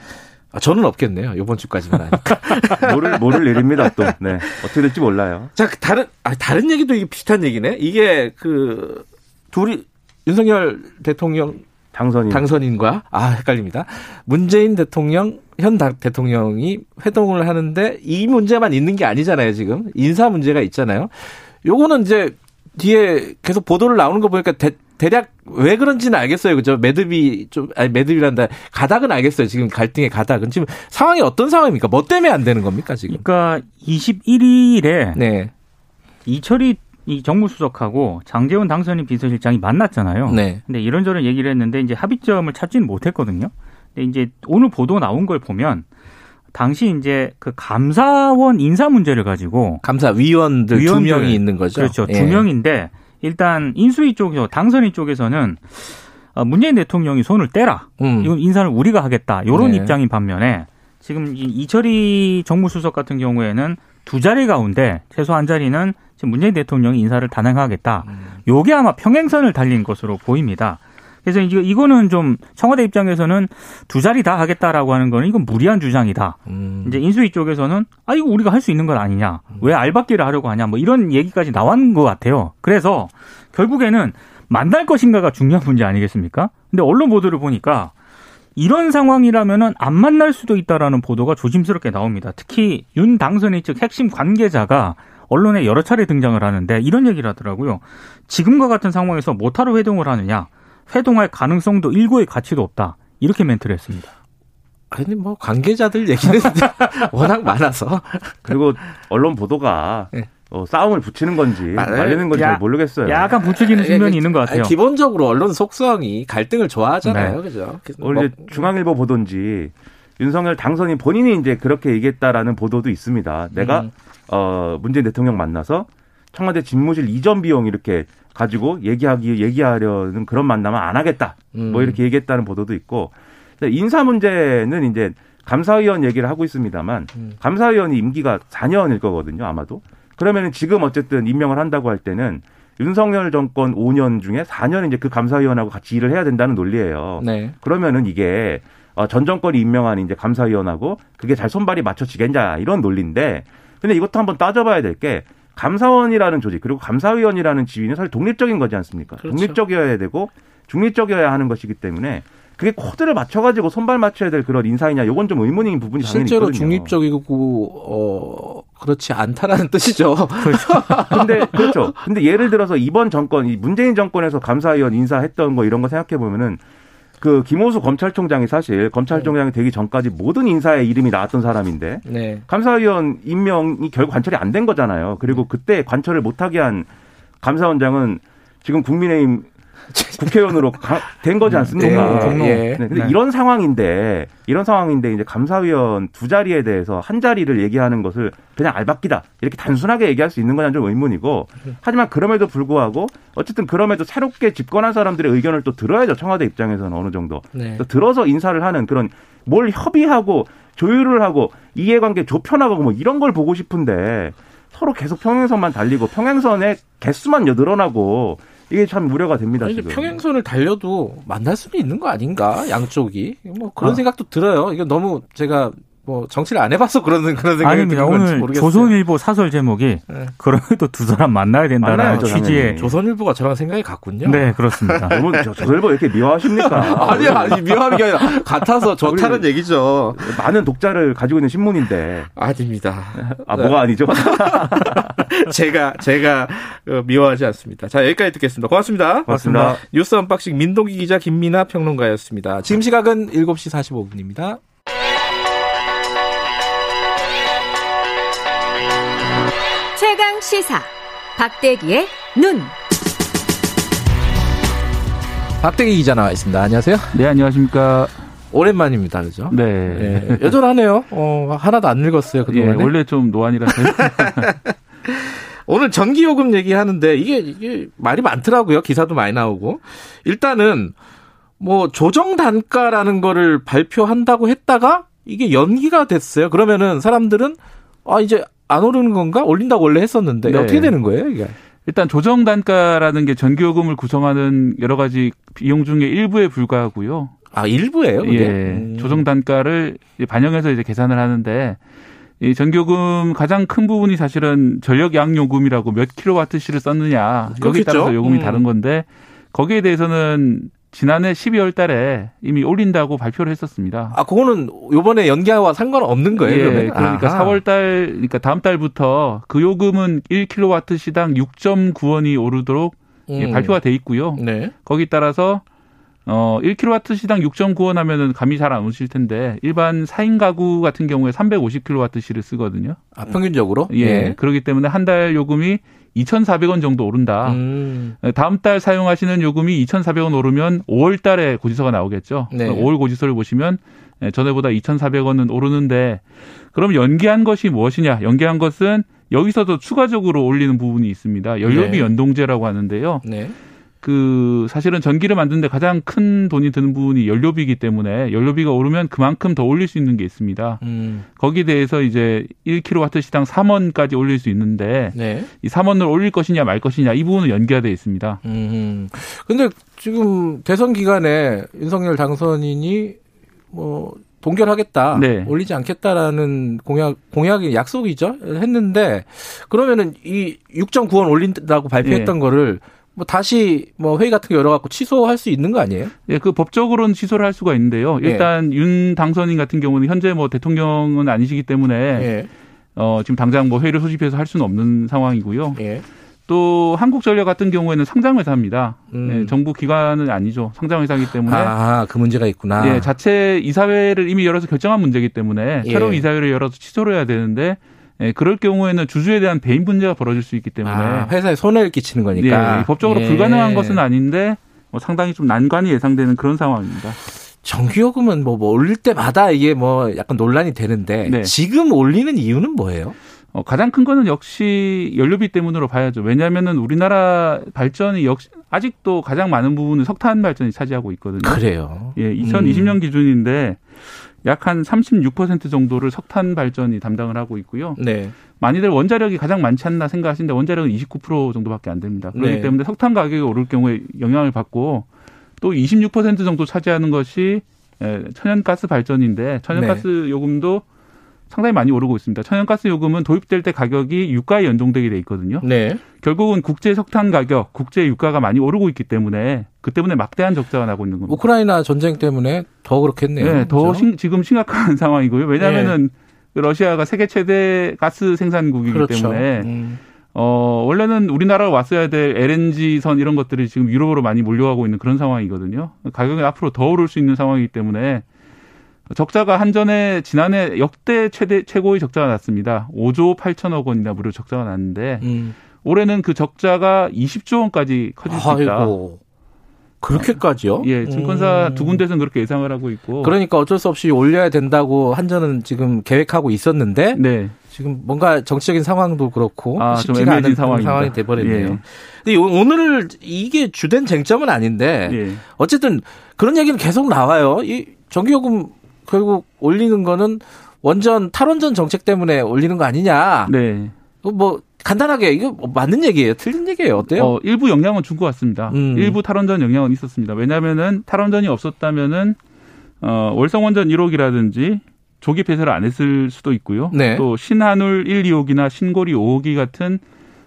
아, 저는 없겠네요. 이번 주까지만 하니까. 모를 모를 일입니다. 또 네. 어떻게 될지 몰라요. 자, 그 다른, 아, 다른 얘기도 이게 비슷한 얘기네? 이게 그, 둘이, 윤석열 대통령 당선인 당선인과, 아, 헷갈립니다. 문재인 대통령, 현 당- 대통령이 회동을 하는데 이 문제만 있는 게 아니잖아요, 지금. 인사 문제가 있잖아요. 요거는 이제 뒤에 계속 보도를 나오는 거 보니까 대, 대략 왜 그런지는 알겠어요. 그죠? 매듭이 좀, 아니, 매듭이란다. 가닥은 알겠어요. 지금 갈등의 가닥은. 지금 상황이 어떤 상황입니까? 뭐 때문에 안 되는 겁니까, 지금? 그러니까 21일에 네. 이철이 이 정무 수석하고 장재원 당선인 비서실장이 만났잖아요. 네. 근데 이런저런 얘기를 했는데 이제 합의점을 찾지는 못했거든요. 근데 이제 오늘 보도 나온 걸 보면 당시 이제 그 감사원 인사 문제를 가지고 감사위원들 두 위원들. 명이 있는 거죠. 그렇죠. 예. 두 명인데 일단 인수위 쪽에서 당선인 쪽에서는 어, 문재인 대통령이 손을 떼라. 음. 이건 인사를 우리가 하겠다. 요런 네. 입장인 반면에 지금 이 이철희 정무수석 같은 경우에는 두 자리 가운데 최소 한 자리는 지금 문재인 대통령이 인사를 단행하겠다. 음. 요게 아마 평행선을 달린 것으로 보입니다. 그래서 이제 이거는 좀 청와대 입장에서는 두 자리 다 하겠다라고 하는 거는 이건 무리한 주장이다. 음. 이제 인수위 쪽에서는 아 이거 우리가 할 수 있는 건 아니냐 왜 알박기를 하려고 하냐 뭐 이런 얘기까지 나온 것 같아요. 그래서 결국에는 만날 것인가가 중요한 문제 아니겠습니까? 근데 언론 보도를 보니까 이런 상황이라면은 안 만날 수도 있다라는 보도가 조심스럽게 나옵니다. 특히 윤 당선인 측 핵심 관계자가 언론에 여러 차례 등장을 하는데 이런 얘기를 하더라고요. 지금과 같은 상황에서 못하러 회동을 하느냐? 회동할 가능성도 일고의 가치도 없다. 이렇게 멘트를 했습니다. 아니 뭐 관계자들 얘기는 워낙 많아서 그리고 언론 보도가 네. 어, 싸움을 붙이는 건지 맞아요. 말리는 건지 야- 잘 모르겠어요. 약간 부추기는 측면이 있는 것 같아요. 아니, 기본적으로 언론 속성이 갈등을 좋아하잖아요, 네. 그죠? 오늘 이제 뭐, 중앙일보 보도인지 윤석열 당선인 본인이 이제 그렇게 얘기했다라는 보도도 있습니다. 내가 음. 어 문재인 대통령 만나서 청와대 집무실 이전 비용 이렇게 가지고 얘기하기 얘기하려는 그런 만남은 안 하겠다. 음. 뭐 이렇게 얘기했다는 보도도 있고 인사 문제는 이제 감사위원 얘기를 하고 있습니다만 음. 감사위원이 임기가 4년일 거거든요 아마도 그러면은 지금 어쨌든 임명을 한다고 할 때는 윤석열 정권 5년 중에 4년 이제 그 감사위원하고 같이 일을 해야 된다는 논리예요. 네. 그러면은 이게 어, 전 정권이 임명한 이제 감사위원하고 그게 잘 손발이 맞춰지겠냐 이런 논리인데 근데 이것도 한번 따져봐야 될 게 감사원이라는 조직 그리고 감사위원이라는 지위는 사실 독립적인 거지 않습니까? 그렇죠. 독립적이어야 되고 중립적이어야 하는 것이기 때문에 그게 코드를 맞춰가지고 손발 맞춰야 될 그런 인사이냐 요건 좀 의문인 부분이 당연히 실제로 있거든요. 중립적이고 어 그렇지 않다라는 뜻이죠. 근데 그렇죠. 근데 예를 들어서 이번 정권, 이 문재인 정권에서 감사위원 인사했던 거 이런 거 생각해 보면은 그 김호수 검찰총장이 사실 검찰총장이 되기 전까지 모든 인사의 이름이 나왔던 사람인데 네. 감사위원 임명이 결국 관철이 안 된 거잖아요. 그리고 그때 관철을 못하게 한 감사원장은 지금 국민의힘 국회의원으로 가- 된 거지 않습니까? 예, 네, 예. 근데 네. 이런 상황인데 이런 상황인데 이제 감사위원 두 자리에 대해서 한 자리를 얘기하는 것을 그냥 알박기다 이렇게 단순하게 얘기할 수 있는 건좀 의문이고 하지만 그럼에도 불구하고 어쨌든 그럼에도 새롭게 집권한 사람들의 의견을 또 들어야죠 청와대 입장에서는 어느 정도 네. 또 들어서 인사를 하는 그런 뭘 협의하고 조율을 하고 이해관계 좁혀나가고 뭐 이런 걸 보고 싶은데 서로 계속 평행선만 달리고 평행선의 개수만 늘어나고 이게 참 우려가 됩니다 아니, 지금. 평행선을 달려도 만날 수는 있는 거 아닌가 양쪽이 뭐 그런 아. 생각도 들어요. 이거 너무 제가 뭐 정치를 안 해봐서 그런 그런 생각이 아닙니다. 드는 건지 오늘 모르겠어요. 조선일보 사설 제목이 네. 그럼에도 두 사람 만나야 된다는 취지의 당연히. 조선일보가 저랑 생각이 같군요. 네 그렇습니다. 너무 저- 조선일보 왜 이렇게 미워하십니까? 아니 아니 미워하는 게 아니라 같아서 좋다는 얘기죠. 많은 독자를 가지고 있는 신문인데 아닙니다. 아 뭐가 아니죠? 제가 제가 어, 미워하지 않습니다. 자 여기까지 듣겠습니다. 고맙습니다. 고맙습니다. 뉴스 unboxing 민동기 기자 김민아 평론가였습니다. 지금 시각은 7시 45분입니다. 최강 시사 박대기의 눈. 박대기 기자 나와 있습니다. 안녕하세요. 네 안녕하십니까. 오랜만입니다. 그죠? 네. 예, 여전하네요. 어, 하나도 안 늙었어요. 예, 그동안에. 원래 좀 노안이라서 오늘 전기요금 얘기하는데 이게 이게 말이 많더라고요. 기사도 많이 나오고. 일단은 뭐 조정 단가라는 거를 발표한다고 했다가 이게 연기가 됐어요. 그러면은 사람들은 아 이제 안 오르는 건가? 올린다고 원래 했었는데 네. 어떻게 되는 거예요, 이게? 일단 조정 단가라는 게 전기요금을 구성하는 여러 가지 비용 중에 일부에 불과하고요. 아 일부예요, 그게? 예, 음. 조정 단가를 반영해서 이제 계산을 하는데 이 전기요금 가장 큰 부분이 사실은 전력 양 요금이라고 몇 킬로와트시를 썼느냐 여기에 그렇겠죠. 따라서 요금이 음. 다른 건데 거기에 대해서는 지난해 12월 달에 이미 올린다고 발표를 했었습니다. 아 그거는 요번에 연기와 상관없는 거예요, 예, 그러면? 그러니까 아하. 4월 달, 그러니까 다음 달부터 그 요금은 1kW 시당 6.9원이 오르도록 예, 음. 발표가 돼 있고요. 네. 거기 따라서 어 1kW 시당 6.9원 하면은 감이 잘 안 오실 텐데 일반 4인 가구 같은 경우에 350kWh를 쓰거든요. 아 평균적으로? 예. 그렇기 때문에 한 달 요금이 2,400원 정도 오른다. 음. 다음 달 사용하시는 요금이 2,400원 오르면 5월 달에 고지서가 나오겠죠. 네. 5월 고지서를 보시면 예, 전에보다 2,400원은 오르는데 그럼 연기한 것이 무엇이냐? 연기한 것은 여기서도 추가적으로 올리는 부분이 있습니다. 연료비 네. 연동제라고 하는데요. 네. 그 사실은 전기를 만드는데 가장 큰 돈이 드는 부분이 연료비이기 때문에 연료비가 오르면 그만큼 더 올릴 수 있는 게 있습니다. 음. 거기에 대해서 이제 1kW 시당 3원까지 올릴 수 있는데 네. 이 3원을 올릴 것이냐 말 것이냐 이 부분은 연기가 돼 있습니다. 음. 근데 지금 대선 기간에 윤석열 당선인이 뭐 동결하겠다, 네. 올리지 않겠다라는 공약 공약이 약속이죠 했는데 그러면은 이 6.9원 올린다고 발표했던 네. 거를 뭐 다시 뭐 회의 같은 거 열어갖고 취소할 수 있는 거 아니에요? 예, 그 법적으로는 취소를 할 수가 있는데요. 예. 일단 윤 당선인 같은 경우는 현재 뭐 대통령은 아니시기 때문에 예. 어 지금 당장 뭐 회의를 소집해서 할 수는 없는 상황이고요. 예. 또 한국전력 같은 경우에는 상장회사입니다. 음. 예, 정부 기관은 아니죠. 상장회사이기 때문에 아, 그 문제가 있구나. 예, 자체 이사회를 이미 열어서 결정한 문제이기 때문에 예. 새로운 이사회를 열어서 취소를 해야 되는데 예, 그럴 경우에는 주주에 대한 배임 문제가 벌어질 수 있기 때문에 아, 회사에 손해를 끼치는 거니까. 예, 법적으로 예. 불가능한 것은 아닌데 뭐 상당히 좀 난관이 예상되는 그런 상황입니다. 정기요금은 뭐, 뭐 올릴 때마다 이게 뭐 약간 논란이 되는데 네. 지금 올리는 이유는 뭐예요? 어, 가장 큰 거는 역시 연료비 때문으로 봐야죠. 왜냐하면은 우리나라 발전이 역시 아직도 가장 많은 부분은 석탄 발전이 차지하고 있거든요. 그래요. 예, 2020년 기준인데 약 한 36% 정도를 석탄 발전이 담당을 하고 있고요. 네. 많이들 원자력이 가장 많지 않나 생각하시는데 원자력은 29% 정도밖에 안 됩니다. 그렇기 네. 때문에 석탄 가격이 오를 경우에 영향을 받고 또 26% 정도 차지하는 것이 에, 천연가스 발전인데 천연가스 네. 요금도 상당히 많이 오르고 있습니다. 천연가스 요금은 도입될 때 가격이 유가에 연동되게 돼 있거든요. 네. 결국은 국제 석탄 가격, 국제 유가가 많이 오르고 있기 때문에 그 때문에 막대한 적자가 나고 있는 겁니다. 우크라이나 전쟁 때문에 더 그렇겠네요. 네, 더 그렇죠? 심- 지금 심각한 상황이고요. 왜냐하면은 러시아가 세계 최대 가스 생산국이기 그렇죠. 때문에 음. 어 원래는 우리나라로 왔어야 될 LNG 선 이런 것들이 지금 유럽으로 많이 몰려가고 있는 그런 상황이거든요. 가격이 앞으로 더 오를 수 있는 상황이기 때문에 적자가 한전에 지난해 역대 최대 최고의 적자가 났습니다. 5조 8천억 원이나 무려 적자가 났는데 음. 올해는 그 적자가 20조 원까지 커질 수 있다. 아이고. 그렇게까지요? 예, 증권사 음. 두 군데서는 그렇게 예상을 하고 있고. 그러니까 어쩔 수 없이 올려야 된다고 한전은 지금 계획하고 있었는데 네. 지금 뭔가 정치적인 상황도 그렇고 아, 좀 쉽지가 않은 상황입니다. 상황이 돼버렸네요. 예. 근데 오- 오늘 이게 주된 쟁점은 아닌데 예. 어쨌든 그런 얘기는 계속 나와요. 이 전기요금 결국 올리는 거는 원전 탈원전 정책 때문에 올리는 거 아니냐? 네. 그거 뭐 간단하게 이거 뭐 맞는 얘기예요? 틀린 얘기예요? 어때요? 어, 일부 영향은 준 것 같습니다. 음. 일부 탈원전 영향은 있었습니다. 왜냐하면은 탈원전이 없었다면은 어, 월성원전 1호기라든지 조기 폐쇄를 안 했을 수도 있고요. 네. 또 신한울 1, 2호기나 신고리 5호기 같은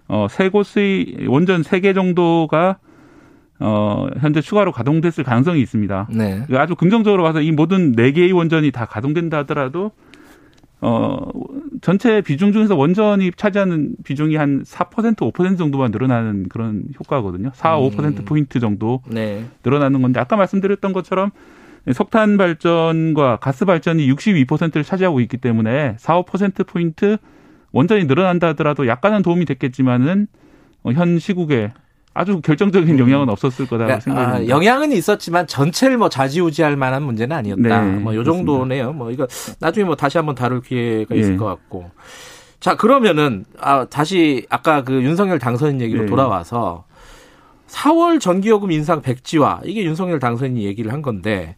어, 세 곳의 원전 세 개 정도가 어, 현재 추가로 가동됐을 가능성이 있습니다. 네. 그러니까 아주 긍정적으로 봐서 이 모든 네 개의 원전이 다 가동된다 하더라도 어 전체 비중 중에서 원전이 차지하는 비중이 한 4% 5% 정도만 늘어나는 그런 효과거든요. 4, 음. 5% 포인트 정도 네. 늘어나는 건데 아까 말씀드렸던 것처럼 석탄 발전과 가스 발전이 62%를 차지하고 있기 때문에 4, 5% 포인트 원전이 늘어난다 하더라도 약간은 도움이 됐겠지만은 어, 현 시국에 아주 결정적인 영향은 없었을 거다라고 아, 생각합니다. 영향은 있었지만 전체를 뭐 좌지우지할 만한 문제는 아니었다. 네, 뭐요 정도네요. 뭐 이거 나중에 뭐 다시 한번 다룰 기회가 있을 예. 것 같고. 자 그러면은 아 다시 아까 그 윤석열 당선인 얘기로 네. 돌아와서 4월 전기요금 인상 백지화 이게 윤석열 당선인이 얘기를 한 건데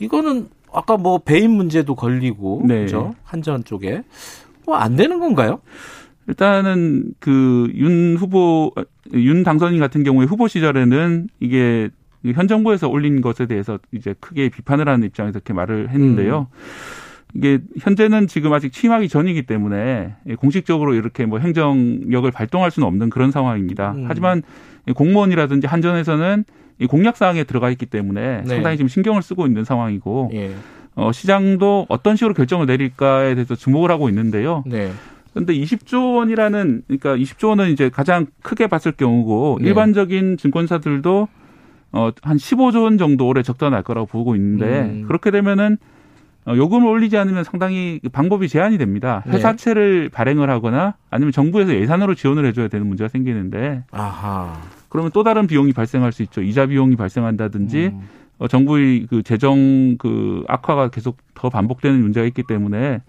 이거는 아까 뭐 배임 문제도 걸리고 네. 그죠 한전 쪽에 뭐 안 되는 건가요? 일단은 그 윤 후보 윤 당선인 같은 경우에 후보 시절에는 이게 현 정부에서 올린 것에 대해서 이제 크게 비판을 하는 입장에서 이렇게 말을 했는데요. 이게 현재는 지금 아직 취임하기 전이기 때문에 공식적으로 이렇게 뭐 행정력을 발동할 수는 없는 그런 상황입니다. 음. 하지만 공무원이라든지 한전에서는 이 공약 사항에 들어가 있기 때문에 네. 상당히 지금 신경을 쓰고 있는 상황이고 예. 어, 시장도 어떤 식으로 결정을 내릴까에 대해서 주목을 하고 있는데요. 네. 그런데 20조 원이라는 그러니까 20조 원은 이제 가장 크게 봤을 경우고 네. 일반적인 증권사들도 어, 한 15조 원 정도 올해 적자 날 거라고 보고 있는데 음. 그렇게 되면은 어, 요금을 올리지 않으면 상당히 그 방법이 제한이 됩니다. 네. 회사채를 발행을 하거나 아니면 정부에서 예산으로 지원을 해줘야 되는 문제가 생기는데 아하. 그러면 또 다른 비용이 발생할 수 있죠. 이자 비용이 발생한다든지 음. 어, 정부의 그 재정 그 악화가 계속 더 반복되는 문제가 있기 때문에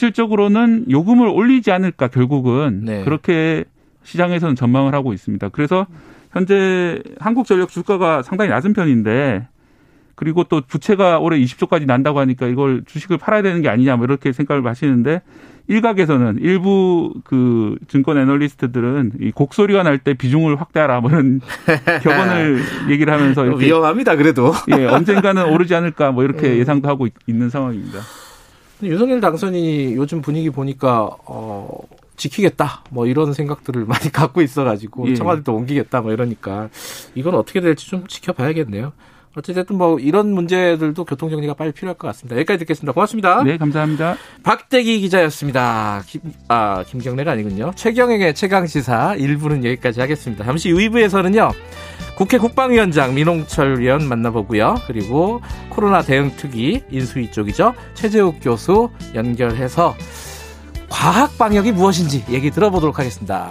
현실적으로는 요금을 올리지 않을까 결국은 네. 그렇게 시장에서는 전망을 하고 있습니다. 그래서 현재 한국전력 주가가 상당히 낮은 편인데 그리고 또 부채가 올해 20조까지 난다고 하니까 이걸 주식을 팔아야 되는 게 아니냐 뭐 이렇게 생각을 하시는데 일각에서는 일부 그 증권 애널리스트들은 이 곡소리가 날 때 비중을 확대하라 뭐 이런 격언을 얘기를 하면서 이렇게 위험합니다. 그래도. 예, 언젠가는 오르지 않을까 뭐 이렇게 음. 예상도 하고 있- 있는 상황입니다. 윤석열 당선인이 요즘 분위기 보니까 어 지키겠다 뭐 이런 생각들을 많이 갖고 있어가지고 예. 청와대도 옮기겠다 뭐 이러니까 이건 어떻게 될지 좀 지켜봐야겠네요. 어쨌든 뭐 이런 문제들도 교통 정리가 빨리 필요할 것 같습니다. 여기까지 듣겠습니다. 고맙습니다. 네, 감사합니다. 박대기 기자였습니다. 김, 아 김경래가 아니군요. 최경영의 최강 시사 1부는 여기까지 하겠습니다. 잠시 2부에서는요. 국회 국방위원장 민홍철 위원 만나보고요. 그리고 코로나 대응 특위 인수위 쪽이죠. 최재욱 교수 연결해서 과학 방역이 무엇인지 얘기 들어보도록 하겠습니다.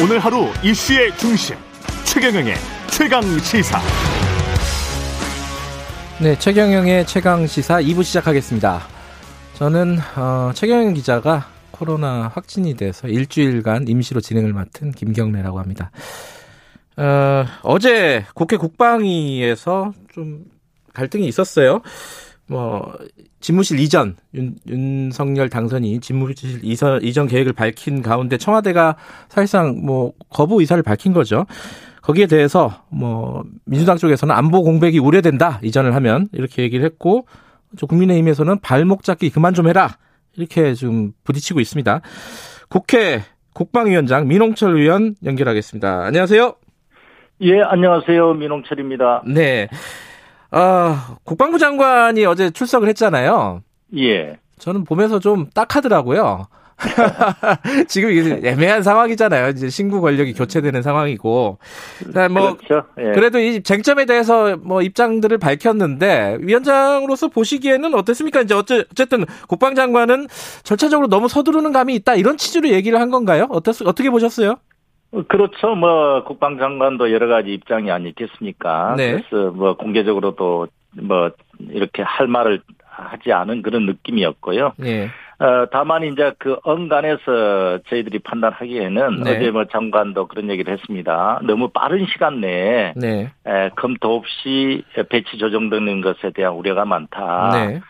오늘 하루 이슈의 중심 최경영의 최강 시사. 네, 최경영의 최강 시사 2부 시작하겠습니다. 저는 어, 최경영 기자가 코로나 확진이 돼서 일주일간 임시로 진행을 맡은 김경래라고 합니다. 어, 어제 국회 국방위에서 좀 갈등이 있었어요. 뭐 집무실 이전 윤, 윤석열 당선이 집무실 이전, 이전 계획을 밝힌 가운데 청와대가 사실상 뭐 거부 의사를 밝힌 거죠. 거기에 대해서 뭐 민주당 쪽에서는 안보 공백이 우려된다 이전을 하면 이렇게 얘기를 했고 저 국민의힘에서는 발목 잡기 그만 좀 해라 이렇게 좀 부딪히고 있습니다. 국회 국방위원장 민홍철 의원 연결하겠습니다. 안녕하세요. 예, 안녕하세요. 민홍철입니다. 네. 아, 국방부 장관이 어제 출석을 했잖아요. 예. 저는 보면서 좀 딱하더라고요. 지금 이게 애매한 상황이잖아요. 이제 신구 권력이 교체되는 상황이고. 뭐 그렇죠. 예. 그래도 이 쟁점에 대해서 뭐 입장들을 밝혔는데 위원장으로서 보시기에는 어땠습니까? 이제 어째, 어쨌든 국방장관은 절차적으로 너무 서두르는 감이 있다 이런 취지로 얘기를 한 건가요? 어떻, 어떻게 보셨어요? 그렇죠. 뭐 국방장관도 여러 가지 입장이 아니겠습니까? 네. 그래서 뭐 공개적으로도 뭐 이렇게 할 말을 하지 않은 그런 느낌이었고요. 예. 어, 다만 이제 그 언간에서 저희들이 판단하기에는 네. 어제 뭐 장관도 그런 얘기를 했습니다. 너무 빠른 시간 내에 네. 에, 검토 없이 배치 조정되는 것에 대한 우려가 많다. 네.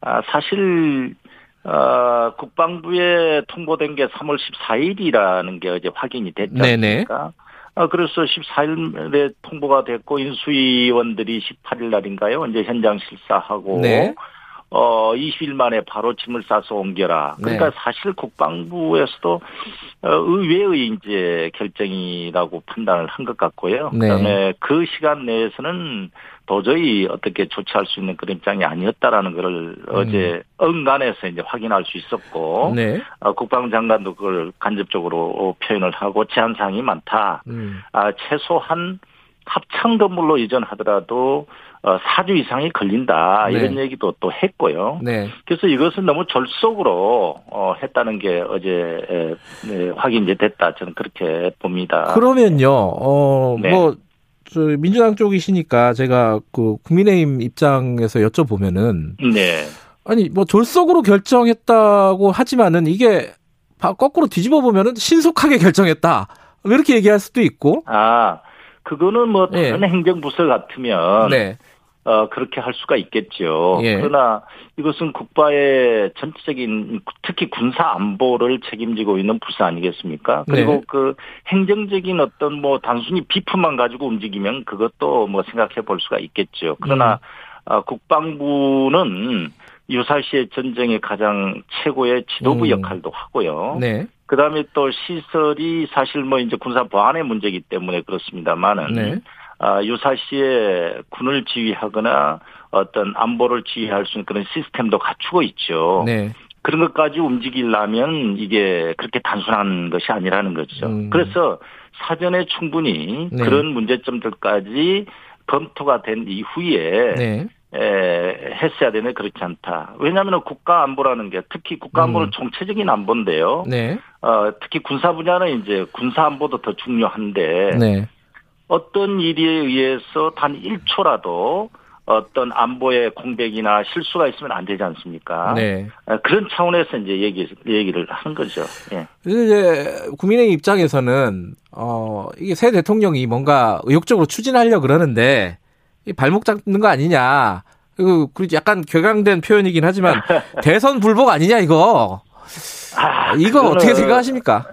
아, 사실 어, 국방부에 통보된 게 3월 14일이라는 게 어제 확인이 됐지 네네. 않습니까? 어, 그래서 14일에 통보가 됐고 인수위원들이 18일 날인가요? 이제 현장 실사하고 네. 어 20일 만에 바로 짐을 싸서 옮겨라. 그러니까 네. 사실 국방부에서도 어, 의외의 이제 결정이라고 판단을 한 것 같고요. 네. 그다음에 그 시간 내에서는 도저히 어떻게 조치할 수 있는 그런 입장이 아니었다라는 것을 어제 언간에서 이제 확인할 수 있었고 음. 네. 어, 국방장관도 그걸 간접적으로 표현을 하고 제한 사항이 많다. 음. 아, 최소한 합창 건물로 이전하더라도 어, 4주 이상이 걸린다 네. 이런 얘기도 또 했고요. 네. 그래서 이것은 너무 절속으로 어, 했다는 게 어제 에, 네, 확인이 됐다 저는 그렇게 봅니다. 그러면요, 어, 네. 뭐, 저 민주당 쪽이시니까 제가 그 국민의힘 입장에서 여쭤보면은, 네. 아니, 뭐 졸속으로 결정했다고 하지만은 이게 바- 거꾸로 뒤집어 보면은 신속하게 결정했다. 뭐 이렇게 얘기할 수도 있고, 아 그거는 뭐 예. 다른 행정부서 같으면 네. 어, 그렇게 할 수가 있겠죠. 예. 그러나 이것은 국가의 전체적인 특히 군사 안보를 책임지고 있는 부서 아니겠습니까? 그리고 네. 그 행정적인 어떤 뭐 단순히 비품만 가지고 움직이면 그것도 뭐 생각해 볼 수가 있겠죠. 그러나 음. 어, 국방부는 유사시의 전쟁의 가장 최고의 지도부 음. 역할도 하고요. 네. 그 다음에 또 시설이 사실 뭐 이제 군사 보안의 문제이기 때문에 그렇습니다만은 네. 아, 유사시에 군을 지휘하거나 어떤 안보를 지휘할 수 있는 그런 시스템도 갖추고 있죠. 네. 그런 것까지 움직이려면 이게 그렇게 단순한 것이 아니라는 거죠. 음. 그래서 사전에 충분히 네. 그런 문제점들까지 검토가 된 이후에 네. 에, 했어야 되네 그렇지 않다. 왜냐하면 국가 안보라는 게 특히 국가 안보는 음. 총체적인 안보인데요. 네. 어, 특히 군사 분야는 이제 군사 안보도 더 중요한데 네. 어떤 일에 의해서 단 1초라도 어떤 안보의 공백이나 실수가 있으면 안 되지 않습니까? 네. 어, 그런 차원에서 이제 얘기, 얘기를 하는 거죠. 예. 이제 국민의힘 입장에서는 어 이게 새 대통령이 뭔가 의욕적으로 추진하려 그러는데 이 발목 잡는 거 아니냐. 그리고 그리고 약간 격앙된 표현이긴 하지만 대선 불복 아니냐 이거. 아, 이거 그거는, 어떻게 생각하십니까?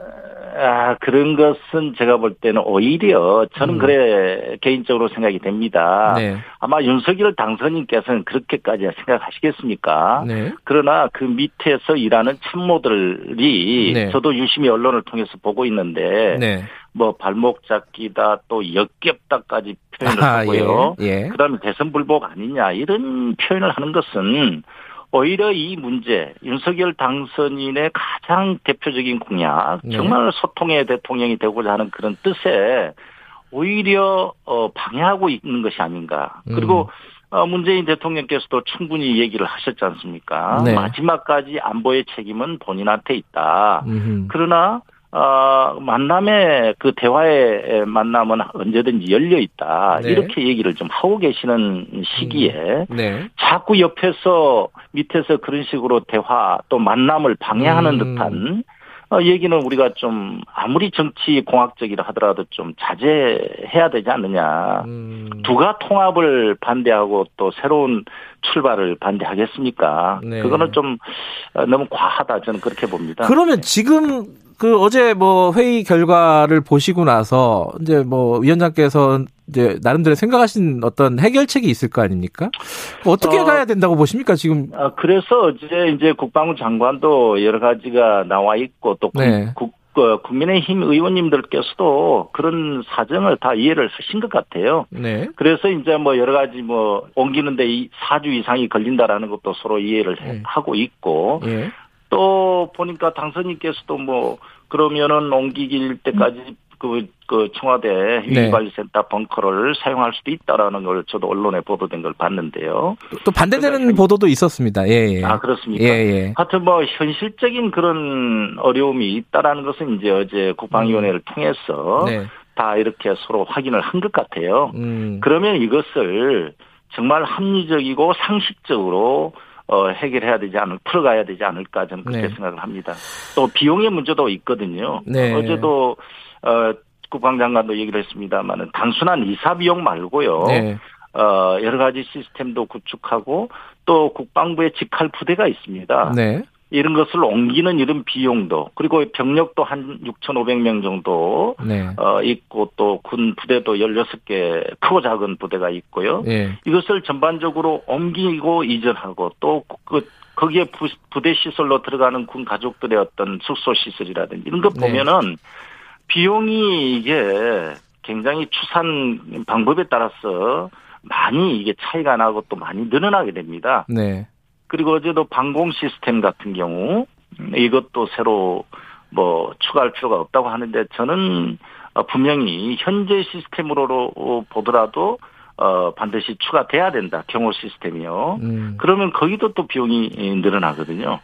아, 그런 것은 제가 볼 때는 오히려 저는 음. 그래 개인적으로 생각이 됩니다. 네. 아마 윤석열 당선인께서는 그렇게까지 생각하시겠습니까? 네. 그러나 그 밑에서 일하는 참모들이 네. 저도 유심히 언론을 통해서 보고 있는데 네. 뭐 발목 잡기다 또 역겹다까지 표현을 아, 하고요. 예. 예. 그다음에 대선 불복 아니냐 이런 표현을 하는 것은 오히려 이 문제 윤석열 당선인의 가장 대표적인 공약 네. 정말 소통의 대통령이 되고자 하는 그런 뜻에 오히려 어 방해하고 있는 것이 아닌가. 음. 그리고 어 문재인 대통령께서도 충분히 얘기를 하셨지 않습니까? 네. 마지막까지 안보의 책임은 본인한테 있다. 음흠. 그러나 어, 만남의 그 대화의 만남은 언제든지 열려 있다. 네. 이렇게 얘기를 좀 하고 계시는 시기에 네. 자꾸 옆에서 밑에서 그런 식으로 대화 또 만남을 방해하는 음. 듯한 어, 얘기는 우리가 좀 아무리 정치 공학적이라 하더라도 좀 자제해야 되지 않느냐. 음. 누가 통합을 반대하고 또 새로운 출발을 반대하겠습니까? 네. 그거는 좀 어, 너무 과하다 저는 그렇게 봅니다. 그러면 지금 그 어제 뭐 회의 결과를 보시고 나서 이제 뭐 위원장께서 이제 나름대로 생각하신 어떤 해결책이 있을 거 아닙니까? 어떻게 어, 가야 된다고 보십니까 지금? 아, 그래서 어제 이제 국방부 장관도 여러 가지가 나와 있고 또 국, 네. 국- 어, 국민의힘 의원님들께서도 그런 사정을 다 이해를 하신 것 같아요. 네. 그래서 이제 뭐 여러 가지 뭐 옮기는데 이 4주 이상이 걸린다라는 것도 서로 이해를 해- 네. 하고 있고 예. 또 보니까 당선인께서도 뭐 그러면은 옮기길 때까지 그, 그 청와대 네. 위기관리센터 벙커를 사용할 수도 있다라는 걸 저도 언론에 보도된 걸 봤는데요. 또 반대되는 그러니까 보도도 있었습니다. 예, 예. 아 그렇습니까? 예, 예. 하여튼 뭐 현실적인 그런 어려움이 있다라는 것은 이제 어제 국방위원회를 통해서 네. 다 이렇게 서로 확인을 한 것 같아요. 음. 그러면 이것을 정말 합리적이고 상식적으로 어, 해결해야 되지 않을, 풀어가야 되지 않을까 저는 그렇게 네. 생각을 합니다. 또 비용의 문제도 있거든요. 네. 어제도 어, 국방장관도 얘기를 했습니다만은 단순한 이사 비용 말고요. 네. 어, 여러 가지 시스템도 구축하고 또 국방부의 직할 부대가 있습니다. 네. 이런 것을 옮기는 이런 비용도 그리고 병력도 한 6,500명 정도 네. 어, 있고 또 군 부대도 16개 크고 작은 부대가 있고요. 예. 이것을 전반적으로 옮기고 이전하고 또 그 거기에 부, 부대 시설로 들어가는 군 가족들의 어떤 숙소 시설이라든지 이런 것 네. 보면은 비용이 이게 굉장히 추산 방법에 따라서 많이 이게 차이가 나고 또 많이 늘어나게 됩니다. 네. 그리고 어제도 방공 시스템 같은 경우 음, 이것도 새로 뭐 추가할 필요가 없다고 하는데 저는 어, 분명히 현재 시스템으로 보더라도 어 반드시 추가돼야 된다 경호 시스템이요. 음. 그러면 거기도 또 비용이 늘어나거든요.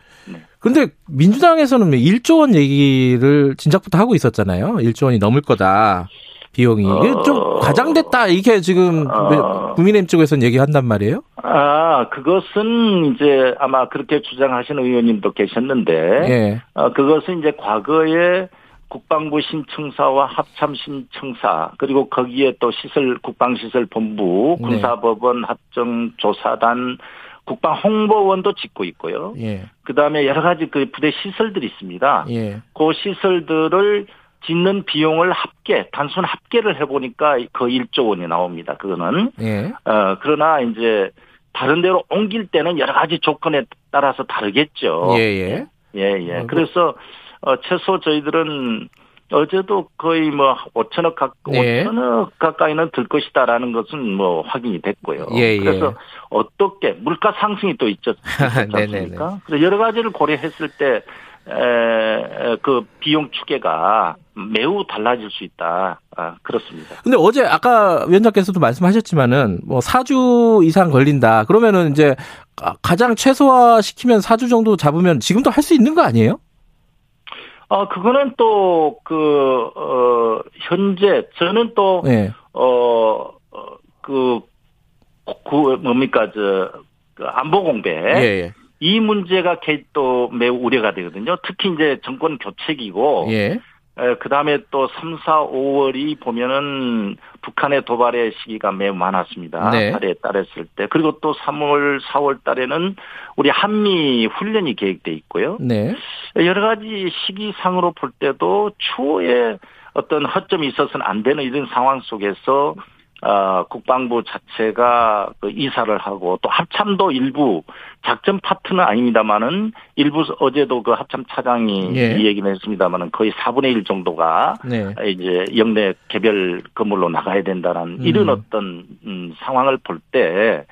근데 민주당에서는 1조 원 얘기를 진작부터 하고 있었잖아요. 1조 원이 넘을 거다. 비용이. 이게 좀 어. 과장됐다. 이게 지금 어. 국민의힘 쪽에서는 얘기한단 말이에요. 아 그것은 이제 아마 그렇게 주장하시는 의원님도 계셨는데 예. 어, 그것은 이제 과거에 국방부 신청사와 합참 신청사 그리고 거기에 또 시설 국방시설 본부 네. 군사법원 합정조사단 국방 홍보원도 짓고 있고요. 예. 그 다음에 여러 가지 그 부대 시설들이 있습니다. 예. 그 시설들을 짓는 비용을 합계, 단순 합계를 해보니까 그 1조 원이 나옵니다. 그거는. 예. 어, 그러나 이제 다른 데로 옮길 때는 여러 가지 조건에 따라서 다르겠죠. 예, 예. 예, 예. 어, 그래서, 어, 최소 저희들은 어제도 거의 뭐 5천억 가, 네. 5천억 가까이는 들 것이다라는 것은 뭐 확인이 됐고요. 예, 예. 그래서 어떻게 물가 상승이 또 있죠. 있지 네네네. 않습니까? 그래서 여러 가지를 고려했을 때, 에, 그 비용 추계가 매우 달라질 수 있다. 아, 그렇습니다. 근데 어제 아까 위원장께서도 말씀하셨지만은 뭐 4주 이상 걸린다. 그러면은 이제 가장 최소화 시키면 4주 정도 잡으면 지금도 할 수 있는 거 아니에요? 아, 그거는 또, 그, 어, 현재, 저는 또, 네. 어, 어, 그, 그, 뭡니까, 저, 그 안보 공백. 예, 예. 이 문제가 개- 또 매우 우려가 되거든요. 특히 이제 정권 교체기고, 예. 그 다음에 또 3, 4, 5월이 보면은 북한의 도발의 시기가 매우 많았습니다. 네. 달에 따랐을 때. 그리고 또 3월, 4월 달에는 우리 한미 훈련이 계획돼 있고요. 네. 여러 가지 시기상으로 볼 때도 추후에 어떤 허점이 있어서는 안 되는 이런 상황 속에서 어, 국방부 자체가 그 이사를 하고 또 합참도 일부 작전 파트는 아닙니다만은 일부 어제도 그 합참 차장이 예. 이 얘기는 했습니다만은 거의 4분의 1 정도가 네. 이제 영내 개별 건물로 나가야 된다는 음. 이런 어떤 음, 상황을 볼 때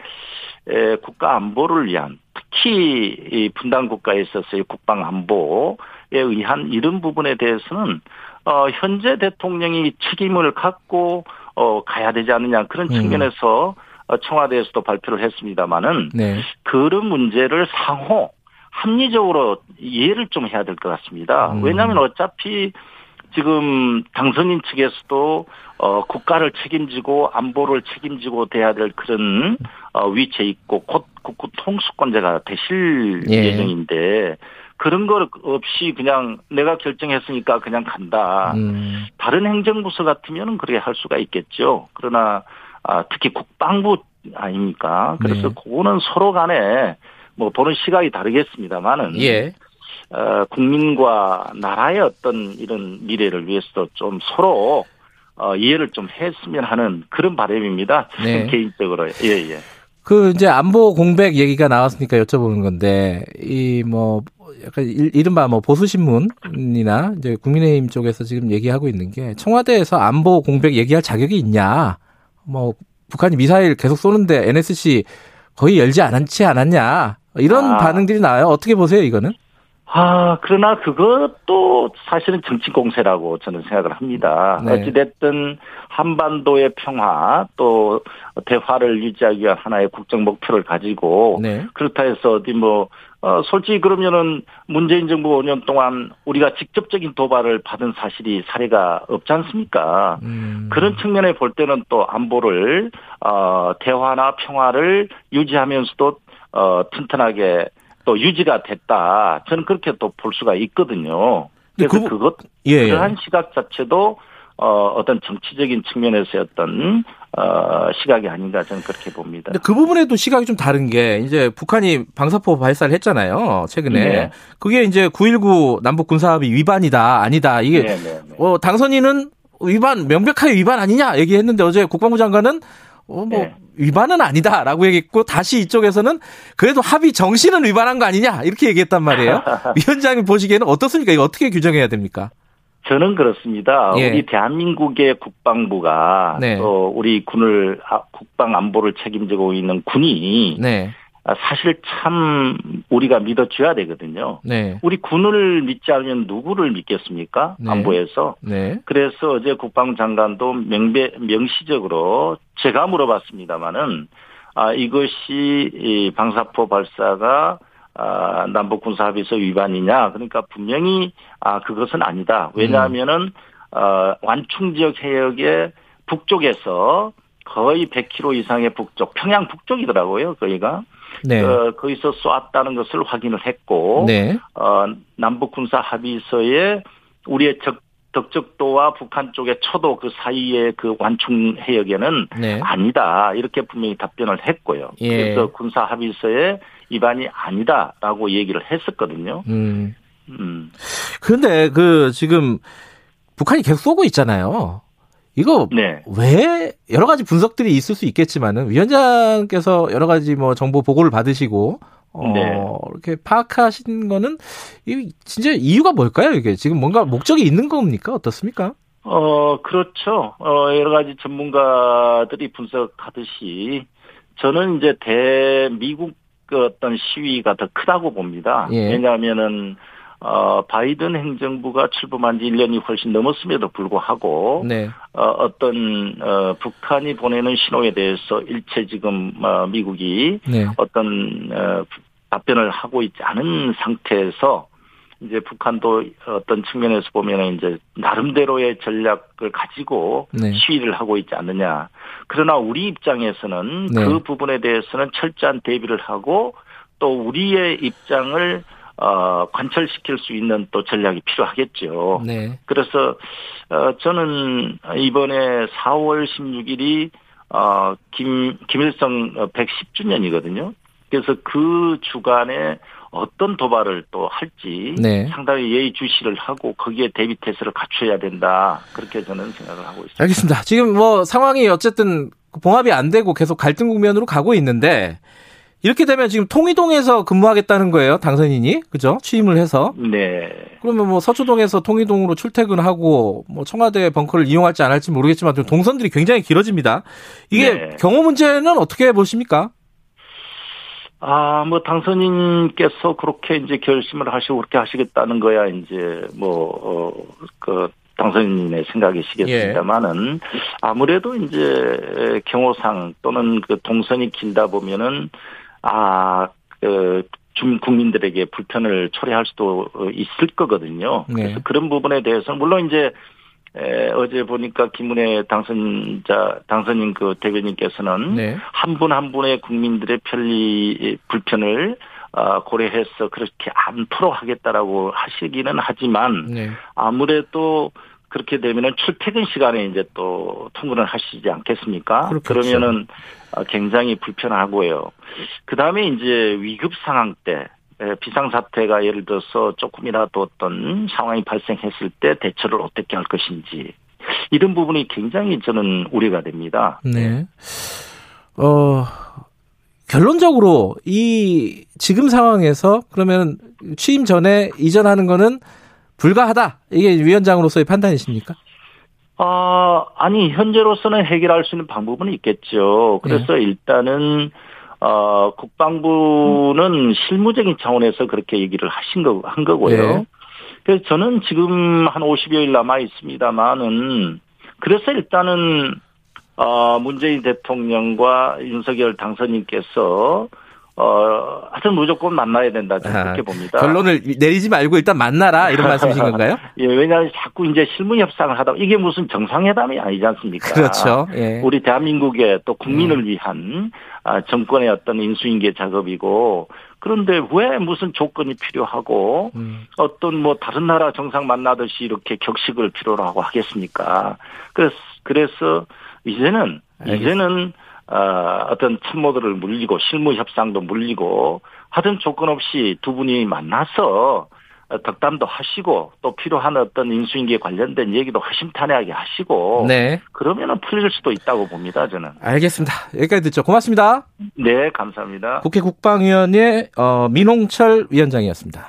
국가 안보를 위한 특히 이 분단 국가에 있어서의 국방 안보에 의한 이런 부분에 대해서는 어 현재 대통령이 책임을 갖고 어 가야 되지 않느냐 그런 음. 측면에서 어, 청와대에서도 발표를 했습니다마는 네. 그런 문제를 상호 합리적으로 이해를 좀 해야 될 것 같습니다. 음. 왜냐하면 어차피 지금 당선인 측에서도 어 국가를 책임지고 안보를 책임지고 돼야 될 그런 어 위치에 있고 곧 국구 통수권자가 되실 예. 예정인데 그런 걸 없이 그냥 내가 결정했으니까 그냥 간다. 음. 다른 행정부서 같으면 그렇게 할 수가 있겠죠. 그러나 아, 특히 국방부 아닙니까? 그래서 네. 그거는 서로 간에 뭐 보는 시각이 다르겠습니다만은 예. 어, 국민과 나라의 어떤 이런 미래를 위해서도 좀 서로 어, 이해를 좀 했으면 하는 그런 바람입니다. 네. 개인적으로 예 예. 그 이제 안보 공백 얘기가 나왔으니까 여쭤보는 건데 이 뭐 약간 일- 이른바 뭐 보수 신문이나 이제 국민의힘 쪽에서 지금 얘기하고 있는 게 청와대에서 안보 공백 얘기할 자격이 있냐? 뭐 북한이 미사일 계속 쏘는데 NSC 거의 열지 않지 않았냐? 이런 아. 반응들이 나와요. 어떻게 보세요, 이거는? 아, 그러나 그것도 사실은 정치 공세라고 저는 생각을 합니다. 네. 어찌됐든 한반도의 평화 또 대화를 유지하기 위한 하나의 국정 목표를 가지고 네. 그렇다 해서 어디 뭐, 어, 솔직히 그러면은 문재인 정부 5년 동안 우리가 직접적인 도발을 받은 사실이 사례가 없지 않습니까? 음. 그런 측면에 볼 때는 또 안보를, 어, 대화나 평화를 유지하면서도, 어, 튼튼하게 또 유지가 됐다. 저는 그렇게 또 볼 수가 있거든요. 그래서 그- 그것, 예. 그러한 시각 자체도 어, 어떤 정치적인 측면에서의 어떤, 어, 시각이 아닌가 저는 그렇게 봅니다. 근데 그 부분에도 시각이 좀 다른 게 이제 북한이 방사포 발사를 했잖아요. 최근에. 네. 그게 이제 9.19 남북 군사합의 위반이다, 아니다. 이게 네, 네, 네. 어, 당선인은 위반 명백하게 위반 아니냐 얘기했는데 어제 국방부 장관은 어, 뭐 네. 위반은 아니다라고 얘기했고 다시 이쪽에서는 그래도 합의 정신은 위반한 거 아니냐 이렇게 얘기했단 말이에요. 위원장님 보시기에는 어떻습니까? 이거 어떻게 규정해야 됩니까? 저는 그렇습니다. 예. 우리 대한민국의 국방부가 네. 또 우리 군을 아, 국방 안보를 책임지고 있는 군이 네, 아, 사실 참 우리가 믿어줘야 되거든요. 네, 우리 군을 믿지 않으면 누구를 믿겠습니까? 네. 안보에서. 네, 그래서 어제 국방장관도 명배, 명시적으로 제가 물어봤습니다마는 아, 이것이 이 방사포 발사가 아, 남북 군사 합의서 위반이냐? 그러니까 분명히 아 그것은 아니다. 왜냐하면은 어, 완충 지역 해역의 북쪽에서 거의 100km 이상의 북쪽, 평양 북쪽이더라고요. 거기가 네, 어, 거기서 쏘았다는 것을 확인을 했고 네, 어, 남북 군사 합의서에 우리의 적, 덕적도와 북한 쪽의 초도 그 사이의 그 완충 해역에는 네. 아니다 이렇게 분명히 답변을 했고요. 예. 그래서 군사 합의서에 위반이 아니다라고 얘기를 했었거든요. 음. 음. 근데 그 지금 북한이 계속 쏘고 있잖아요. 이거 네. 왜 여러 가지 분석들이 있을 수 있겠지만은 위원장께서 여러 가지 뭐 정보 보고를 받으시고 어 네. 이렇게 파악하신 거는 이 진짜 이유가 뭘까요? 이게 지금 뭔가 목적이 있는 겁니까? 어떻습니까? 어, 그렇죠. 어, 여러 가지 전문가들이 분석하듯이 저는 이제 대미국 그 어떤 시위가 더 크다고 봅니다. 예. 왜냐하면은 어, 바이든 행정부가 출범한 지 1년이 훨씬 넘었음에도 불구하고 네. 어, 어떤 어, 북한이 보내는 신호에 대해서 일체 지금 어, 미국이 네. 어떤 어, 답변을 하고 있지 않은 상태에서 이제 북한도 어떤 측면에서 보면은 이제 나름대로의 전략을 가지고 네. 시위를 하고 있지 않느냐. 그러나 우리 입장에서는 네. 그 부분에 대해서는 철저한 대비를 하고 또 우리의 입장을 어, 관철시킬 수 있는 또 전략이 필요하겠죠. 네. 그래서 어 저는 이번에 4월 16일이 어 김 김일성 110주년이거든요. 그래서 그 주간에 어떤 도발을 또 할지 네. 상당히 예의주시를 하고 거기에 대비 태세를 갖춰야 된다. 그렇게 저는 생각을 하고 있습니다. 알겠습니다. 지금 뭐 상황이 어쨌든 봉합이 안 되고 계속 갈등 국면으로 가고 있는데 이렇게 되면 지금 통이동에서 근무하겠다는 거예요, 당선인이. 그죠? 취임을 해서. 네. 그러면 뭐 서초동에서 통이동으로 출퇴근하고 뭐 청와대 벙커를 이용할지 안 할지 모르겠지만 좀 동선들이 굉장히 길어집니다. 이게 네. 경호 문제는 어떻게 보십니까? 아, 뭐, 당선인께서 그렇게 이제 결심을 하시고 그렇게 하시겠다는 거야, 이제, 뭐, 어, 그, 당선인의 생각이시겠습니다만은, 아무래도 이제, 경호상 또는 그 동선이 길다 보면은, 아, 그, 중 국민들에게 불편을 초래할 수도 있을 거거든요. 네. 그래서 그런 부분에 대해서는, 물론 이제, 에, 어제 보니까 김은혜 당선자, 당선인 그 대변인께서는 네. 한분 한 분의 국민들의 편리 불편을 어, 고려해서 그렇게 않도록 하겠다라고 하시기는 하지만 네. 아무래도 그렇게 되면은 출퇴근 시간에 이제 또 통근을 하시지 않겠습니까? 그렇겠죠. 그러면은 어, 굉장히 불편하고요. 그 다음에 이제 위급 상황 때 에, 비상사태가 예를 들어서 조금이라도 어떤 상황이 발생했을 때 대처를 어떻게 할 것인지 이런 부분이 굉장히 저는 우려가 됩니다. 네. 어, 결론적으로 이 지금 상황에서 그러면 취임 전에 이전하는 거는 불가하다. 이게 위원장으로서의 판단이십니까? 아, 아니, 현재로서는 해결할 수 있는 방법은 있겠죠. 그래서 네. 일단은, 어, 국방부는 실무적인 차원에서 그렇게 얘기를 하신 거, 한 거고요. 예. 그래서 저는 지금 한 50여일 남아 있습니다만은 그래서 일단은 어, 문재인 대통령과 윤석열 당선인께서 어, 하여튼 무조건 만나야 된다. 저는 그렇게 봅니다. 아, 결론을 내리지 말고 일단 만나라 이런 말씀이신 건가요? 예, 왜냐하면 자꾸 이제 실무 협상을 하다 이게 무슨 정상회담이 아니지 않습니까? 그렇죠. 예. 우리 대한민국의 또 국민을 위한 아, 정권의 어떤 인수인계 작업이고 그런데 왜 무슨 조건이 필요하고 음. 어떤 뭐 다른 나라 정상 만나듯이 이렇게 격식을 필요로 하고 하겠습니까? 그래서 그래서 이제는 알겠습니다. 이제는 어, 어떤 참모들을 물리고 실무 협상도 물리고 하든 조건 없이 두 분이 만나서 어, 덕담도 하시고 또 필요한 어떤 인수인계 관련된 얘기도 허심탄회하게 하시고 네. 그러면은 풀릴 수도 있다고 봅니다 저는. 알겠습니다. 여기까지 듣죠. 고맙습니다. 네 감사합니다. 국회 국방위원회 어, 민홍철 위원장이었습니다.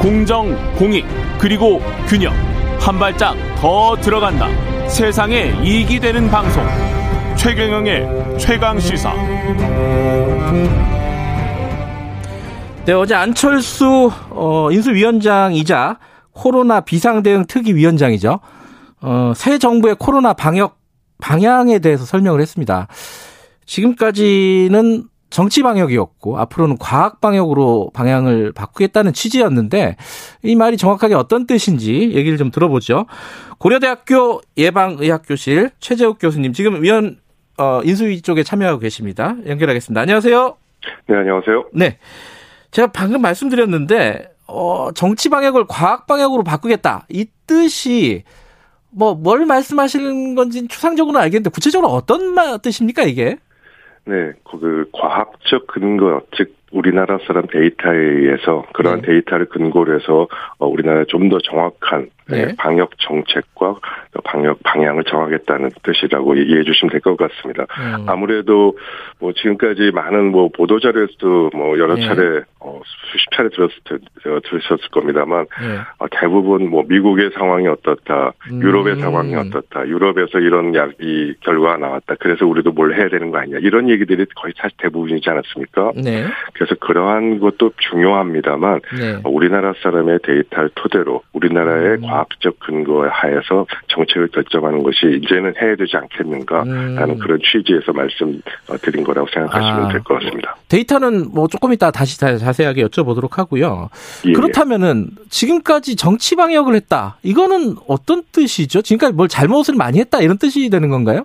공정, 공익, 그리고 균형. 한 발짝 더 들어간다. 세상에 이익이 되는 방송. 최경영의 최강 시사. 네, 어제 안철수 어, 인수위원장이자 코로나 비상대응 특위위원장이죠. 어, 새 정부의 코로나 방역 방향에 대해서 설명을 했습니다. 지금까지는 정치 방역이었고 앞으로는 과학 방역으로 방향을 바꾸겠다는 취지였는데 이 말이 정확하게 어떤 뜻인지 얘기를 좀 들어보죠. 고려대학교 예방의학교실 최재욱 교수님 지금 위원 어, 인수위 쪽에 참여하고 계십니다. 연결하겠습니다. 안녕하세요. 네, 안녕하세요. 네. 제가 방금 말씀드렸는데, 어, 정치 방역을 과학 방역으로 바꾸겠다. 이 뜻이, 뭐, 뭘 말씀하시는 건지 추상적으로는 알겠는데, 구체적으로 어떤 마- 뜻입니까, 이게? 네, 그 과학적 근거, 즉 우리나라 사람 데이터에 의해서 그러한 네. 데이터를 근거로 해서 어, 우리나라 좀 더 정확한 네. 네, 방역 정책과 또 방역 방향을 정하겠다는 뜻이라고 이해해 주시면 될 것 같습니다. 음. 아무래도 뭐 지금까지 많은 뭐 보도 자료에서도 뭐 여러 네. 차례 어, 수십 차례 들었을 테- 어, 들으셨을 겁니다만 예. 어, 대부분 뭐 미국의 상황이 어떻다, 음. 유럽의 상황이 어떻다, 유럽에서 이런 약, 이 결과가 나왔다. 그래서 우리도 뭘 해야 되는 거 아니냐. 이런 얘기들이 거의 사실 대부분이지 않았습니까? 네. 그래서 그러한 것도 중요합니다만 네. 어, 우리나라 사람의 데이터를 토대로 우리나라의 음. 과학적 근거에 하에서 정책을 결정하는 것이 이제는 해야 되지 않겠는가라는 음. 그런 취지에서 말씀드린 거라고 생각하시면 아, 될것 같습니다. 데이터는 뭐 조금 이따 다시 자- 자세하게 여쭤보도록 하고요. 예, 예. 그렇다면은 지금까지 정치 방역을 했다. 이거는 어떤 뜻이죠? 지금까지 뭘 잘못을 많이 했다. 이런 뜻이 되는 건가요?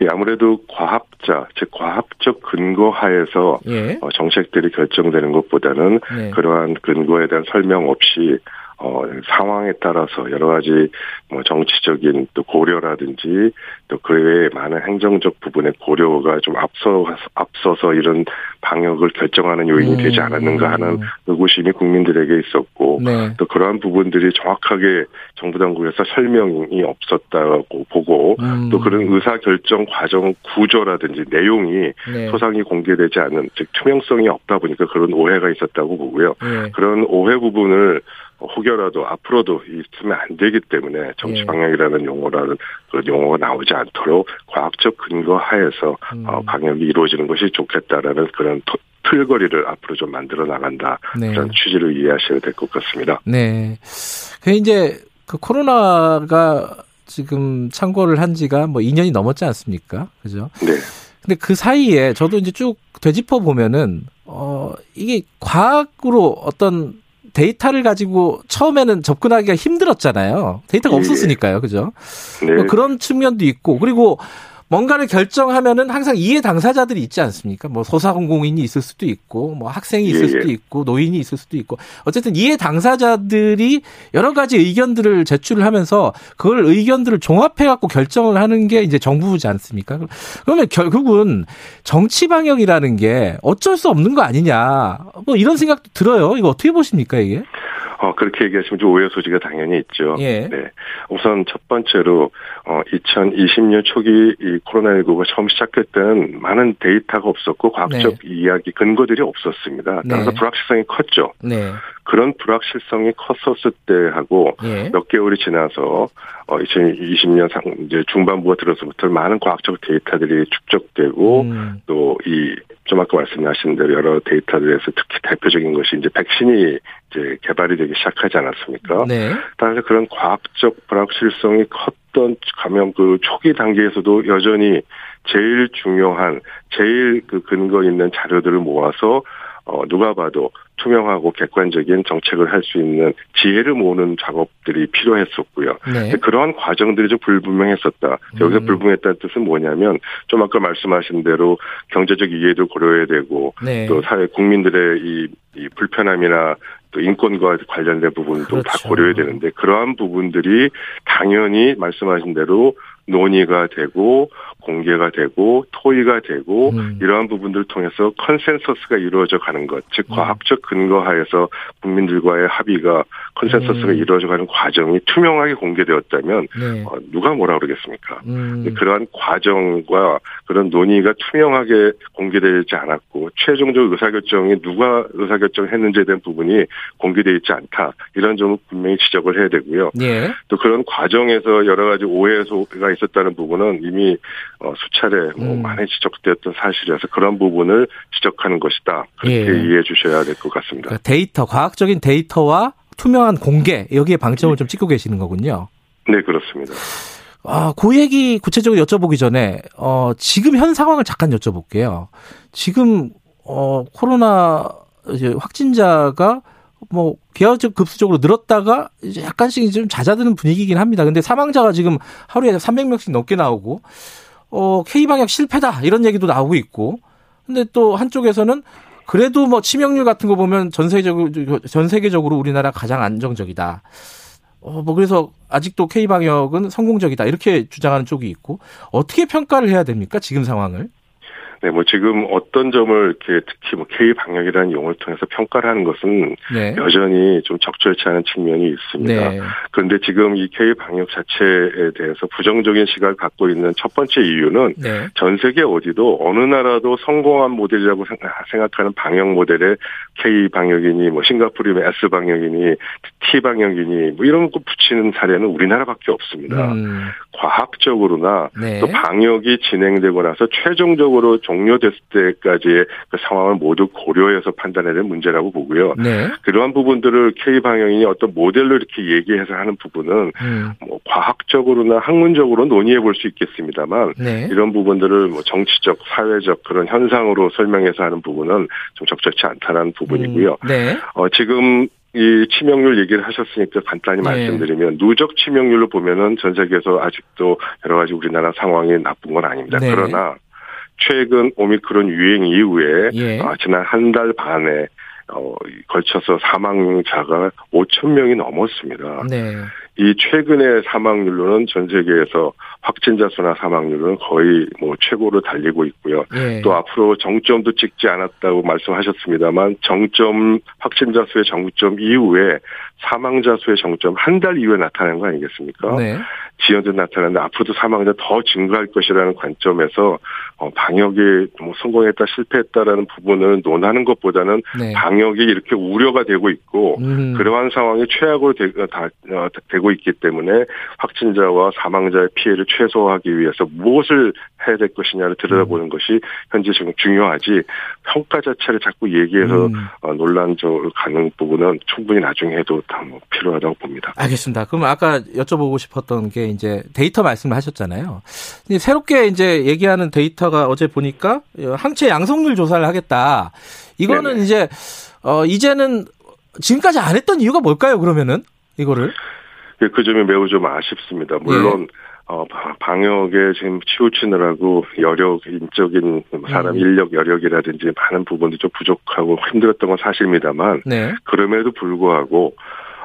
예, 아무래도 과학자, 즉 과학적 근거 하에서 예. 어, 정책들이 결정되는 것보다는 네. 그러한 근거에 대한 설명 없이 어, 상황에 따라서 여러 가지 뭐 정치적인 또 고려라든지 또 그 외에 많은 행정적 부분의 고려가 좀 앞서 앞서서 이런 방역을 결정하는 요인이 음. 되지 않았는가 하는 의구심이 국민들에게 있었고 네. 또 그러한 부분들이 정확하게 정부 당국에서 설명이 없었다고 보고 음. 또 그런 의사 결정 과정 구조라든지 내용이 네. 소상히 공개되지 않은 즉 투명성이 없다 보니까 그런 오해가 있었다고 보고요. 예. 그런 오해 부분을 혹여라도 앞으로도 있으면 안 되기 때문에 정치 예. 방향이라는 용어라는 그런 용어가 나오지 않도록 과학적 근거 하에서 음. 어, 방역이 이루어지는 것이 좋겠다라는 그런 토- 틀거리를 앞으로 좀 만들어 나간다 네. 그런 취지를 이해하셔야 될 것 같습니다. 네. 그 이제 그 코로나가 지금 창궐을 한 지가 뭐 2년이 넘었지 않습니까? 그죠? 네. 근데 그 사이에 저도 이제 쭉 되짚어 보면은 어 이게 과학으로 어떤 데이터를 가지고 처음에는 접근하기가 힘들었잖아요. 데이터가 예. 없었으니까요. 그죠? 네. 뭐 그런 측면도 있고 그리고 뭔가를 결정하면은 항상 이해 당사자들이 있지 않습니까? 뭐 소상공인이 있을 수도 있고 뭐 학생이 있을 예, 예. 수도 있고 노인이 있을 수도 있고 어쨌든 이해 당사자들이 여러 가지 의견들을 제출을 하면서 그걸 의견들을 종합해 갖고 결정을 하는 게 이제 정부지 않습니까? 그러면 결국은 정치 방역이라는 게 어쩔 수 없는 거 아니냐? 뭐 이런 생각도 들어요. 이거 어떻게 보십니까, 이게? 어, 그렇게 얘기하시면 좀 오해 소지가 당연히 있죠. 예. 네. 우선 첫 번째로, 어, 2020년 초기 이 코로나19가 처음 시작할 때는 많은 데이터가 없었고 과학적 이야기, 근거들이 없었습니다. 따라서 네. 불확실성이 컸죠. 네. 그런 불확실성이 컸었을 때하고 예. 몇 개월이 지나서 어 2020년 상 이제 중반부가 들어서부터 많은 과학적 데이터들이 축적되고 음. 또이 좀 아까 말씀하신 대로 여러 데이터들에서 특히 대표적인 것이 이제 백신이 이제 개발이 되기 시작하지 않았습니까? 네. 따라서 그런 과학적 불확실성이 컸 던 감염 그 초기 단계에서도 여전히 제일 중요한 제일 그 근거 있는 자료들을 모아서 어 누가 봐도 투명하고 객관적인 정책을 할 수 있는 지혜를 모으는 작업들이 필요했었고요. 네. 그러한 과정들이 좀 불분명했었다. 여기서 음. 불분명했다는 뜻은 뭐냐면 좀 아까 말씀하신 대로 경제적 이해도 고려해야 되고 네. 또 사회 국민들의 이, 이 불편함이나 또 인권과 관련된 부분도 다 그렇죠. 고려해야 되는데 그러한 부분들이 당연히 말씀하신 대로 논의가 되고 공개가 되고 토의가 되고 음. 이러한 부분들을 통해서 consensus가 이루어져 가는 것, 즉 음. 과학적 근거하에서 국민들과의 합의가 consensus가 음. 이루어져 가는 과정이 투명하게 공개되었다면 네. 어, 누가 뭐라 그러겠습니까? 음. 그러한 과정과 그런 논의가 투명하게 공개되지 않았고 최종적 의사결정이 누가 의사결정을 했는지에 대한 부분이 공개되어 있지 않다 이런 점을 분명히 지적을 해야 되고요. 예. 또 그런 과정에서 여러 가지 오해가 있었다는 부분은 이미 어, 수차례 뭐 음. 많이 지적되었던 사실이라서 그런 부분을 지적하는 것이다 그렇게 예. 이해해 주셔야 될 것 같습니다. 그러니까 데이터, 과학적인 데이터와 투명한 공개 여기에 방점을 좀 찍고 계시는 거군요. 네 그렇습니다. 아, 그 얘기 구체적으로 여쭤보기 전에 어, 지금 현 상황을 잠깐 여쭤볼게요. 지금 어, 코로나 확진자가 뭐 비교적 급수적으로 늘었다가 이제 약간씩 좀 잦아드는 분위기긴 합니다. 근데 사망자가 지금 하루에 300명씩 넘게 나오고 어, K 방역 실패다 이런 얘기도 나오고 있고. 근데 또 한쪽에서는 그래도 뭐 치명률 같은 거 보면 전 세계적으로 전 세계적으로 우리나라 가장 안정적이다. 어, 뭐 그래서 아직도 K 방역은 성공적이다 이렇게 주장하는 쪽이 있고 어떻게 평가를 해야 됩니까 지금 상황을? 네, 뭐 지금 어떤 점을 이렇게 특히 뭐 K 방역이라는 용어를 통해서 평가를 하는 것은 네. 여전히 좀 적절치 않은 측면이 있습니다. 네. 그런데 지금 이 K 방역 자체에 대해서 부정적인 시각을 갖고 있는 첫 번째 이유는 네. 전 세계 어디도 어느 나라도 성공한 모델이라고 생각- 생각하는 방역 모델에 K 방역이니 뭐 싱가포르면 S 방역이니 T 방역이니 뭐 이런 거 붙이는 사례는 우리나라밖에 없습니다. 음, 과학적으로나 네. 또 방역이 진행되고 나서 최종적으로 종료됐을 때까지의 그 상황을 모두 고려해서 판단해야 될 문제라고 보고요. 네. 그러한 부분들을 K 방역이 어떤 모델로 이렇게 얘기해서 하는 부분은 음, 뭐 과학적으로나 학문적으로 논의해 볼 수 있겠습니다만 네. 이런 부분들을 뭐 정치적, 사회적 그런 현상으로 설명해서 하는 부분은 좀 적절치 않다는 부분이고요. 음, 네. 어, 지금 이 치명률 얘기를 하셨으니까 간단히 네. 말씀드리면 누적 치명률로 보면은 전 세계에서 아직도 여러 가지 우리나라 상황이 나쁜 건 아닙니다. 네. 그러나 최근 오미크론 유행 이후에 예. 아, 지난 한 달 반에 어, 걸쳐서 사망자가 5천 명이 넘었습니다. 네. 이 최근의 사망률로는 전 세계에서 확진자 수나 사망률은 거의 뭐 최고로 달리고 있고요. 예. 또 앞으로 정점도 찍지 않았다고 말씀하셨습니다만 정점 확진자 수의 정점 이후에 사망자 수의 정점 한 달 이후에 나타나는 거 아니겠습니까? 네. 지연돼 나타나는데 앞으로도 사망자 더 증가할 것이라는 관점에서 어, 방역이 뭐 성공했다 실패했다라는 부분을 논하는 것보다는 네. 방역이 이렇게 우려가 되고 있고 음, 그러한 상황이 최악으로 되, 다, 어, 되고 있기 때문에 확진자와 사망자의 피해를 최소화하기 위해서 무엇을 해야 될 것이냐를 들여다보는 음. 것이 현재 지금 중요하지 평가 자체를 자꾸 얘기해서 음. 어, 논란적으로 가는 부분은 충분히 나중에 해도 다 뭐 필요하다고 봅니다. 알겠습니다. 그럼 아까 여쭤보고 싶었던 게 이제 데이터 말씀을 하셨잖아요. 새롭게 이제 얘기하는 데이터 가 어제 보니까 항체 양성률 조사를 하겠다. 이거는 네네. 이제 어 이제는 지금까지 안 했던 이유가 뭘까요? 그러면은 이거를 그, 그 점이 매우 좀 아쉽습니다. 물론 예. 어, 바- 방역에 지금 치우치느라고 여력, 인적인 사람 음. 인력 여력이라든지 많은 부분도 좀 부족하고 힘들었던 건 사실입니다만 네. 그럼에도 불구하고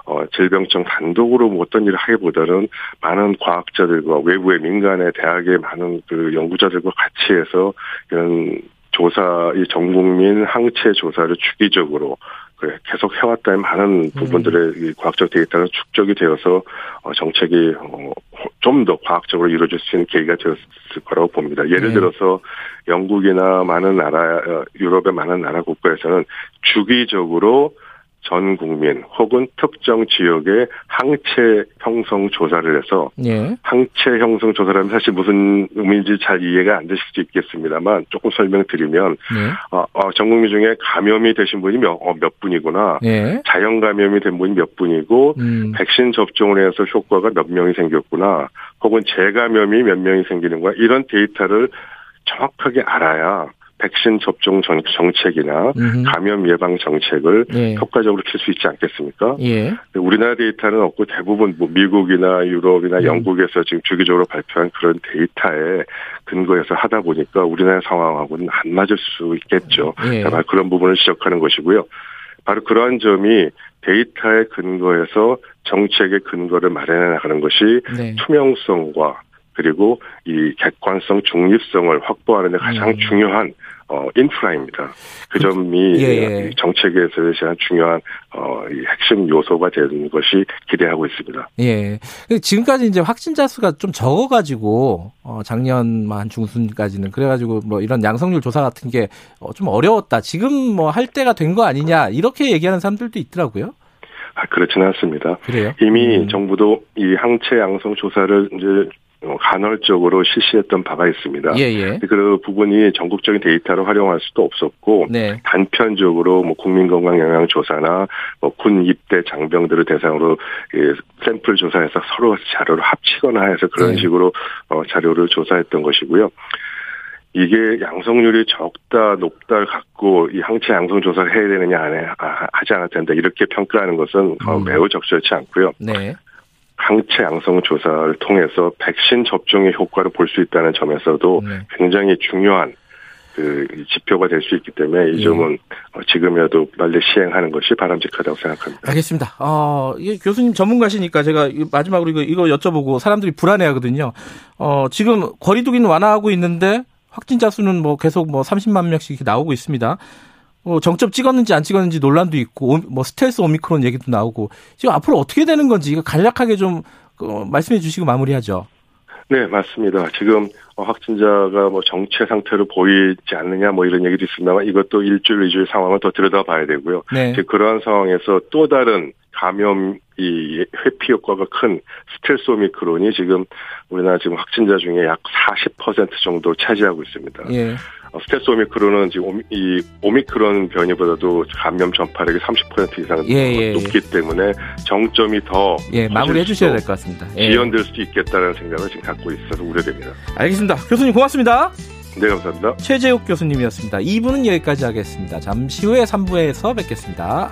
어, 질병청 단독으로 뭐 어떤 일을 하기보다는 많은 과학자들과 외부의 민간의 대학의 많은 그 연구자들과 같이 해서 이런 조사, 이 전국민 항체 조사를 주기적으로 그 계속 해왔다는 많은 부분들의 이 과학적 데이터가 축적이 되어서 어, 정책이 어, 좀더 과학적으로 이루어질 수 있는 계기가 되었을 거라고 봅니다. 예를 네. 들어서 영국이나 많은 나라, 어, 유럽의 많은 나라 국가에서는 주기적으로 전 국민 혹은 특정 지역의 항체 형성 조사를 해서 예. 항체 형성 조사라면 사실 무슨 의미인지 잘 이해가 안 되실 수 있겠습니다만 조금 설명드리면 예. 어, 어, 전 국민 중에 감염이 되신 분이 몇, 어, 몇 분이구나 예. 자연 감염이 된 분이 몇 분이고 음. 백신 접종을 해서 효과가 몇 명이 생겼구나 혹은 재감염이 몇 명이 생기는 거야 이런 데이터를 정확하게 알아야 백신 접종 정, 정책이나 음흠. 감염 예방 정책을 예. 효과적으로 펼수 있지 않겠습니까? 예. 우리나라 데이터는 없고 대부분 뭐 미국이나 유럽이나 음. 영국에서 지금 주기적으로 발표한 그런 데이터에 근거해서 하다 보니까 우리나라 상황하고는 안 맞을 수 있겠죠. 예. 바로 그런 부분을 지적하는 것이고요. 바로 그러한 점이 데이터에 근거해서 정책의 근거를 마련해 나가는 것이 네. 투명성과 그리고 이 객관성, 중립성을 확보하는 데 가장 음. 중요한 어 인프라입니다. 그 점이 예, 예. 이 정책에서 대한 중요한 어 이 핵심 요소가 되는 것이 기대하고 있습니다. 예. 지금까지 이제 확진자 수가 좀 적어가지고, 어, 작년 한 중순까지는. 그래가지고 뭐 이런 양성률 조사 같은 게 좀 어려웠다. 지금 뭐 할 때가 된 거 아니냐. 이렇게 얘기하는 사람들도 있더라고요. 아, 그렇지는 않습니다. 그래요? 이미 음. 정부도 이 항체 양성 조사를 이제 어, 간헐적으로 실시했던 바가 있습니다. 예, 예. 그 부분이 전국적인 데이터를 활용할 수도 없었고 네. 단편적으로 뭐 국민건강 영향 조사나 뭐군 입대 장병들을 대상으로 예, 샘플 조사해서 서로 자료를 합치거나 해서 그런 네. 식으로 어, 자료를 조사했던 것이고요. 이게 양성률이 적다 높다를 갖고 이 항체 양성 조사를 해야 되느냐 안 해, 아, 하지 않을 텐데 이렇게 평가하는 것은 어, 음. 매우 적절치 않고요. 네. 항체 양성 조사를 통해서 백신 접종의 효과를 볼 수 있다는 점에서도 네. 굉장히 중요한 그 지표가 될 수 있기 때문에 이 예. 점은 어, 지금이라도 빨리 시행하는 것이 바람직하다고 생각합니다. 알겠습니다. 어, 교수님 전문가시니까 제가 이- 마지막으로 이거, 이거 여쭤보고 사람들이 불안해 하거든요. 어, 지금 거리두기는 완화하고 있는데 확진자 수는 뭐 계속 뭐 30만 명씩 이렇게 나오고 있습니다. 어, 정점 찍었는지 안 찍었는지 논란도 있고, 오- 뭐 스텔스 오미크론 얘기도 나오고, 지금 앞으로 어떻게 되는 건지 이거 간략하게 좀 어, 말씀해 주시고 마무리하죠. 네, 맞습니다. 지금 어, 확진자가 뭐 정체 상태로 보이지 않느냐 뭐 이런 얘기도 있습니다만 이것도 일주일, 이주일 상황을 더 들여다봐야 되고요. 네. 그러한 상황에서 또 다른 감염 이 회피 효과가 큰 스텔스 오미크론이 지금 우리나라 지금 확진자 중에 약 40% 정도 차지하고 있습니다. 예. 어, 스텔스 오미크론은 지금 오미, 이 오미크론 변이보다도 감염 전파력이 30% 이상 예, 예, 예. 높기 때문에 정점이 더 예, 마무리해 주셔야 될 것 같습니다. 예. 지연될 수도 있겠다는 생각을 지금 갖고 있어서 우려됩니다. 알겠습니다. 교수님 고맙습니다. 네, 감사합니다. 최재욱 교수님이었습니다. 2부는 여기까지 하겠습니다. 잠시 후에 3부에서 뵙겠습니다.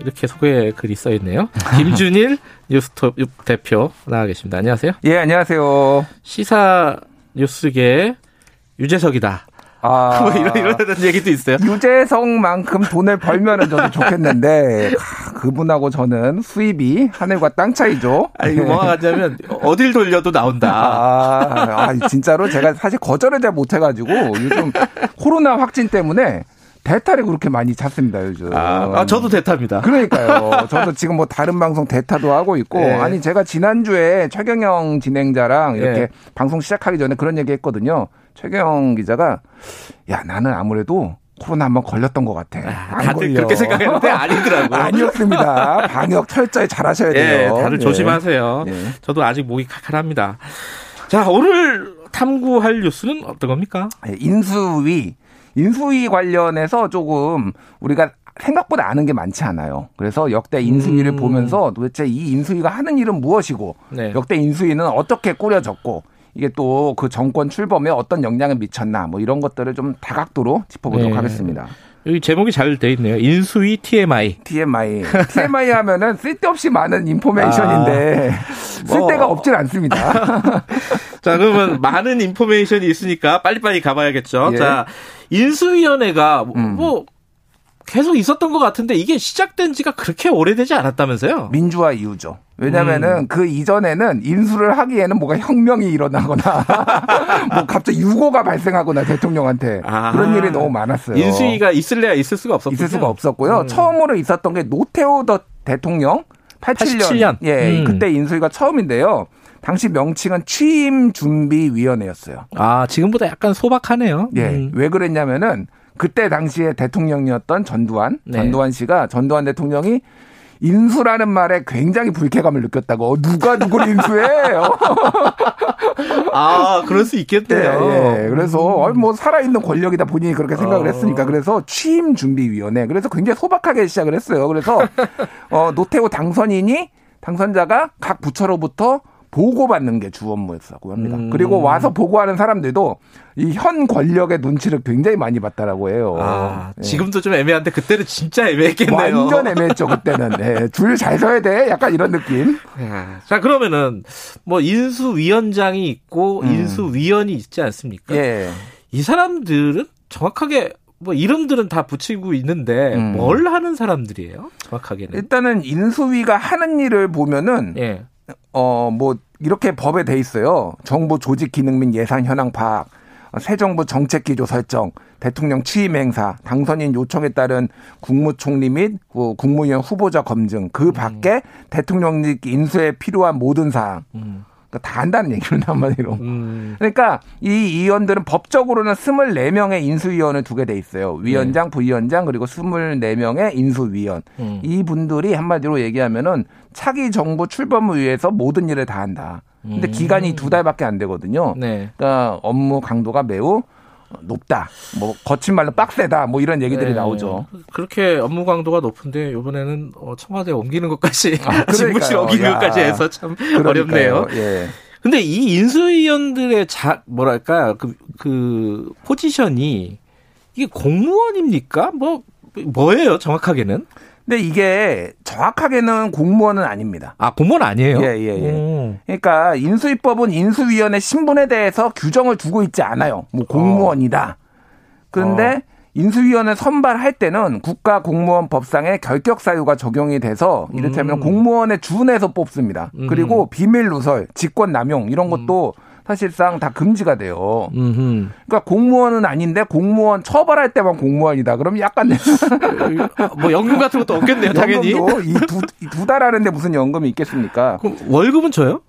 이렇게 소개 글이 써 있네요. 김준일 뉴스톱 대표 나와 계십니다. 안녕하세요. 예, 안녕하세요. 시사 뉴스계 유재석이다. 아, 뭐 이런 이런 얘기도 있어요. 유재석만큼 돈을 벌면은 저도 좋겠는데 아, 그분하고 저는 수입이 하늘과 땅 차이죠. 아니 뭐가 같냐면 어딜 돌려도 나온다. 아, 아, 진짜로 제가 사실 거절을 잘 못해가지고 요즘 코로나 확진 때문에 대타를 그렇게 많이 찾습니다 요즘. 아, 아, 저도 대타입니다. 그러니까요. 저도 지금 뭐 다른 방송 대타도 하고 있고 예. 아니 제가 지난주에 최경영 진행자랑 이렇게 예. 방송 시작하기 전에 그런 얘기 했거든요. 최경영 기자가 야 나는 아무래도 코로나 한번 걸렸던 것 같아. 안 다들 걸려. 그렇게 생각했는데 아니더라고요. 아니었습니다. 방역 철저히 잘하셔야 예, 돼요. 다들 예. 조심하세요. 예. 저도 아직 목이 칼칼합니다. 자, 오늘 탐구할 뉴스는 어떤 겁니까? 예, 인수위 인수위 관련해서 조금 우리가 생각보다 아는 게 많지 않아요. 그래서 역대 인수위를 음. 보면서 도대체 이 인수위가 하는 일은 무엇이고 네. 역대 인수위는 어떻게 꾸려졌고 이게 또 그 정권 출범에 어떤 영향을 미쳤나 뭐 이런 것들을 좀 다각도로 짚어보도록 네. 하겠습니다. 여기 제목이 잘 돼 있네요. 인수위 TMI. TMI. TMI 하면은 쓸데없이 많은 인포메이션인데 쓸데가 뭐. 없진 않습니다. 자, 그러면 많은 인포메이션이 있으니까 빨리빨리 가봐야겠죠. 예. 자, 인수위원회가 뭐, 음. 뭐 계속 있었던 것 같은데 이게 시작된 지가 그렇게 오래되지 않았다면서요? 민주화 이후죠. 왜냐면은 음. 그 이전에는 인수를 하기에는 뭐가 혁명이 일어나거나 뭐 갑자기 유고가 발생하거나 대통령한테 아. 그런 일이 너무 많았어요. 인수위가 있을래야 있을 수가 없었군요. 있을 수가 없었고요. 음. 처음으로 있었던 게 노태우 더 대통령 87년, 87년. 예 음. 그때 인수위가 처음인데요. 당시 명칭은 취임 준비 위원회였어요. 아, 지금보다 약간 소박하네요. 예. 음. 왜 그랬냐면은 그때 당시에 대통령이었던 전두환, 네. 전두환 씨가 전두환 대통령이 인수라는 말에 굉장히 불쾌감을 느꼈다고. 어, 누가 누구를 인수해? 어. 아, 그럴 수 있겠네요. 예, 예. 그래서 어, 뭐 살아있는 권력이다 본인이 그렇게 생각을 어. 했으니까 그래서 취임 준비위원회. 그래서 굉장히 소박하게 시작을 했어요. 그래서 어, 노태우 당선인이 당선자가 각 부처로부터 보고받는 게 주 업무였다고 합니다. 음. 그리고 와서 보고하는 사람들도 이 현 권력의 눈치를 굉장히 많이 봤다라고 해요. 아, 예. 지금도 좀 애매한데 그때는 진짜 애매했겠네요. 완전 애매했죠 그때는. 예, 줄 잘 서야 돼. 약간 이런 느낌. 야, 자, 그러면은 뭐 인수위원장이 있고 음. 인수위원이 있지 않습니까? 예. 이 사람들은 정확하게 뭐 이름들은 다 붙이고 있는데 음. 뭘 하는 사람들이에요? 정확하게는. 일단은 인수위가 하는 일을 보면은 예. 어, 뭐, 이렇게 법에 돼 있어요. 정부 조직 기능 및 예산 현황 파악, 어, 새 정부 정책 기조 설정, 대통령 취임 행사, 당선인 요청에 따른 국무총리 및그 국무위원 후보자 검증, 그 밖에 대통령 인수에 필요한 모든 사항. 음. 그러니까 다 한다는 얘기는 한마디로. 음. 그러니까 이 의원들은 법적으로는 24명의 인수위원을 두게 돼 있어요. 위원장, 부위원장 그리고 24명의 인수위원. 음. 이분들이 한마디로 얘기하면은 차기 정부 출범 을 위해서 모든 일을 다 한다. 근데 음. 기간이 두 달밖에 안 되거든요. 네. 그러니까 업무 강도가 매우 높다. 뭐 거친 말로 빡세다. 뭐 이런 얘기들이 네. 나오죠. 그렇게 업무 강도가 높은데 이번에는 어, 청와대 옮기는 것까지 아, 그러니까요. 옮기는 야. 것까지 해서 참 그러니까요. 어렵네요. 예. 근데 이 인수위원들의 자 뭐랄까 그, 그 포지션이 이게 공무원입니까? 뭐 뭐예요 정확하게는? 근데 이게 정확하게는 공무원은 아닙니다. 아 공무원 아니에요? 예, 예, 예. 오. 그러니까 인수위법은 인수위원회 신분에 대해서 규정을 두고 있지 않아요. 뭐 공무원이다. 그런데 어. 인수위원회 선발할 때는 국가 공무원 법상의 결격 사유가 적용이 돼서 이를테면 음. 공무원의 준에서 뽑습니다. 음. 그리고 비밀 누설, 직권 남용 이런 것도 사실상 다 금지가 돼요. 음흠. 그러니까 공무원은 아닌데 공무원 처벌할 때만 공무원이다. 그럼 약간 뭐 연금 같은 것도 없겠네요, 당연히. 이 두 두 달 하는데 무슨 연금이 있겠습니까? 그럼 월급은 줘요?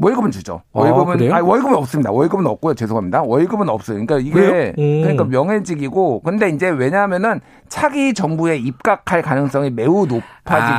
월급은 주죠. 아, 월급은 그래요? 아니 월급은 없습니다. 월급은 없고요. 죄송합니다. 월급은 없어요. 그러니까 이게 그래요? 음. 그러니까 명예직이고 근데 이제 왜냐하면은 차기 정부에 입각할 가능성이 매우 높아지기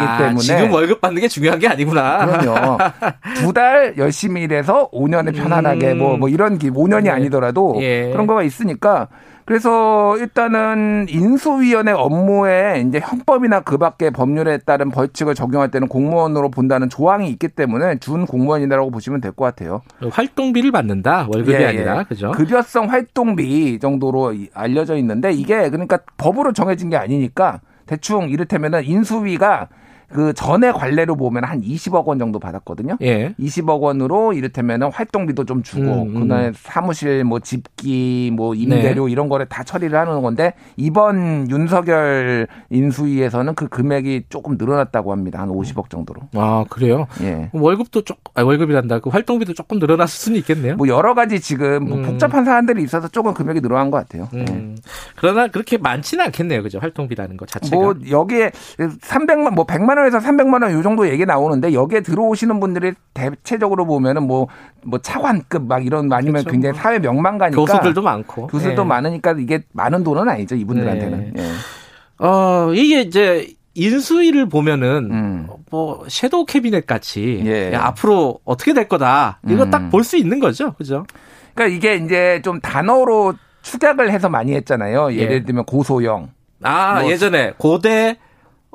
아, 때문에 지금 월급 받는 게 중요한 게 아니구나. 그럼요. 두 달 열심히 일해서 5년에 편안하게 뭐뭐 이런 기 5년이 네. 아니더라도 예. 그런 거가 있으니까 그래서 일단은 인수위원회 업무에 이제 형법이나 그 밖의 법률에 따른 벌칙을 적용할 때는 공무원으로 본다는 조항이 있기 때문에 준 공무원이라고 보시면 될 것 같아요. 활동비를 받는다. 월급이 예, 예. 아니라. 그죠? 급여성 활동비 정도로 이- 알려져 있는데 이게 그러니까 법으로 정해진 게 아니니까 대충 이를테면은 인수위가 그 전에 관례로 보면 한 20억 원 정도 받았거든요. 예. 20억 원으로 이를테면은 활동비도 좀 주고 음, 음. 그다음에 사무실 뭐 집기 뭐 임대료 네. 이런 거를 다 처리를 하는 건데 이번 윤석열 인수위에서는 그 금액이 조금 늘어났다고 합니다. 한 50억 정도로. 아, 그래요? 예. 월급도 조금, 아, 월급이란다. 그 활동비도 조금 늘어났을 수는 있겠네요. 뭐 여러 가지 지금 뭐 음. 복잡한 사안들이 있어서 조금 금액이 늘어난 것 같아요. 예. 음. 그러나 그렇게 많지는 않겠네요. 그죠? 활동비라는 것 자체가. 뭐 여기에 300만 뭐 100만 원에서 300만 원 요 정도 얘기 나오는데 여기에 들어오시는 분들이 대체적으로 보면은 뭐 뭐 차관급 막 이런 아니면 그렇죠. 굉장히 사회 명망가니까 교수들도 많고. 교수들도 예. 많으니까 이게 많은 돈은 아니죠 이분들한테는. 네. 예. 어, 이게 이제 인수위를 보면은 음. 뭐 섀도우 캐비넷 같이 예. 야, 앞으로 어떻게 될 거다. 이거 음. 딱볼 수 있는 거죠. 그죠? 그러니까 이게 이제 좀 단어로 축약을 해서 많이 했잖아요. 예를 예. 들면 고소영, 아 뭐 예전에 고대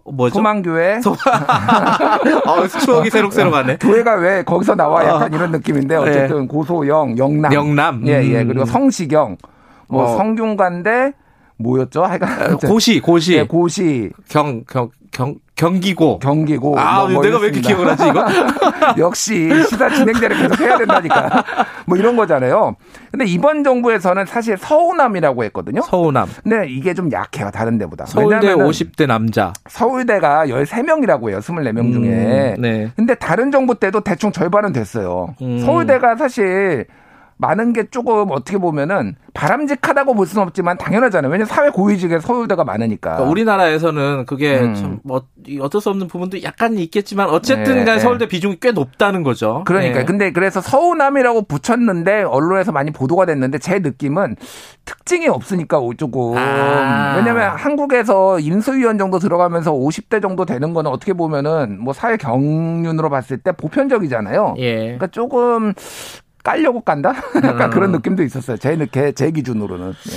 뭐죠? 소망교회 어, 추억이 새록새록하네. 교회가 왜 거기서 나와 약간 어. 이런 느낌인데 어쨌든 네. 고소영 영남 영남. 예예 음. 그리고 성시경 뭐 어. 성균관대 뭐였죠? 하여간 고시 고시 예, 고시 경 경 경 경기고 경기고 아 뭐, 뭐 내가 왜 이렇게. 기억을 하지 이거? 역시 시사 진행자를 계속 해야 된다니까. 뭐 이런 거잖아요. 근데 이번 정부에서는 사실 서우남이라고 했거든요. 서우남. 근데 이게 좀 약해요. 다른 데보다. 서울대 왜냐면은 50대 남자. 서울대가 13명이라고 해요. 24명 중에. 음, 네. 근데 다른 정부 때도 대충 절반은 됐어요. 음. 서울대가 사실 많은 게 조금 어떻게 보면은 바람직하다고 볼 수는 없지만 당연하잖아요. 왜냐면 사회 고위직에 서울대가 많으니까. 그러니까 우리나라에서는 그게 음. 참 뭐, 이 어쩔 수 없는 부분도 약간 있겠지만 어쨌든 네, 간에 네. 서울대 비중이 꽤 높다는 거죠. 그러니까 네. 근데 그래서 서우남이라고 붙였는데 언론에서 많이 보도가 됐는데 제 느낌은 특징이 없으니까 조금 아. 왜냐면 한국에서 인수위원 정도 들어가면서 50대 정도 되는 거는 어떻게 보면은 뭐 사회 경륜으로 봤을 때 보편적이잖아요. 예. 그러니까 조금 깔려고 깐다? 약간 음. 그런 느낌도 있었어요. 제, 느- 제 기준으로는. 예.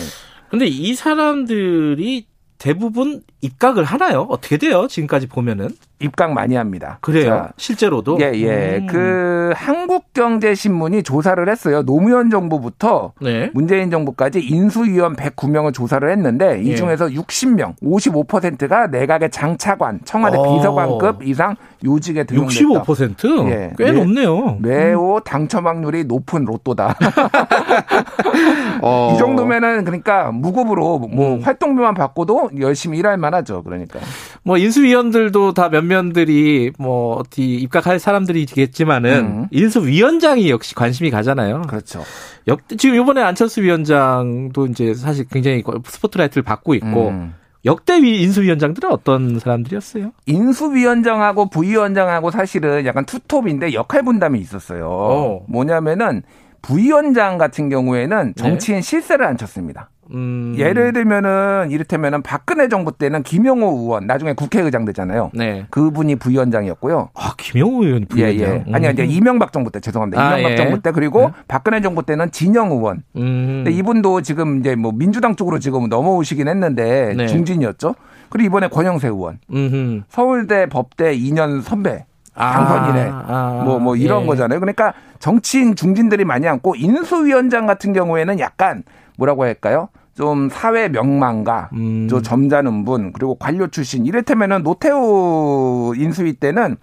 근데 이 사람들이 대부분 입각을 하나요? 어떻게 돼요? 지금까지 보면은. 입각 많이 합니다. 그래요. 자, 실제로도. 예, 예. 음. 그 한국경제신문이 조사를 했어요. 노무현 정부부터 네. 문재인 정부까지 인수위원 109명을 조사를 했는데 이 예. 중에서 60명, 55%가 내각의 장차관, 청와대 어. 비서관급 이상 요직에 등용됐다. 65%? 예. 꽤 네. 높네요. 매우 당첨 확률이 높은 로또다. 어. 이 정도면은 그러니까 무급으로 뭐 음. 활동비만 받고도 열심히 일할 만하죠. 그러니까. 뭐 인수위원들도 다 면면들이 뭐 어디 입각할 사람들이겠지만은 음. 인수 위원장이 역시 관심이 가잖아요. 그렇죠. 역 지금 이번에 안철수 위원장도 이제 사실 굉장히 스포트라이트를 받고 있고 음. 역대 위 인수위원장들은 어떤 사람들이었어요? 인수위원장하고 부위원장하고 사실은 약간 투톱인데 역할 분담이 있었어요. 어. 뭐냐면은 부위원장 같은 경우에는 정치인 실세를 안 쳤습니다. 음. 예를 들면은 이를테면은 박근혜 정부 때는 김용호 의원 나중에 국회의장 되잖아요. 네. 그분이 부위원장이었고요. 아 김영우 의원 예, 부위원장. 예. 아니, 아니, 이명박 정부 때, 죄송합니다. 아, 이명박 예. 정부 때, 그리고 박근혜 정부 때는 진영 의원. 음. 근데 이분도 지금 이제 뭐 민주당 쪽으로 지금 넘어오시긴 했는데, 네. 중진이었죠. 그리고 이번에 권영세 의원. 음흠. 서울대 법대 2년 선배. 아, 당선이네. 아, 뭐, 뭐 이런 예. 거잖아요. 그러니까 정치인 중진들이 많이 앉고 인수위원장 같은 경우에는 약간 뭐라고 할까요? 좀 사회 명망가, 음. 저 점잖은 분, 그리고 관료 출신. 이를테면은 노태우 인수위 때는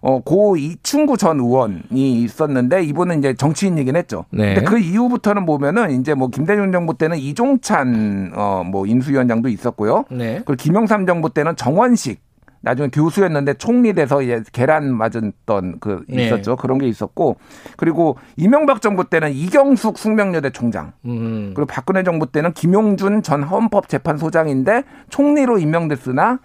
어, 고 이충구 전 의원이 있었는데 이분은 이제 정치인이긴 했죠. 네. 근데 그 이후부터는 보면은 이제 뭐 김대중 정부 때는 이종찬 어, 뭐 인수위원장도 있었고요. 네. 그리고 김영삼 정부 때는 정원식 나중에 교수였는데 총리 돼서 이제 계란 맞았던 그 네. 있었죠. 그런 게 있었고 그리고 이명박 정부 때는 이경숙 숙명여대 총장 음. 그리고 박근혜 정부 때는 김용준 전 헌법재판소장인데 총리로 임명됐으나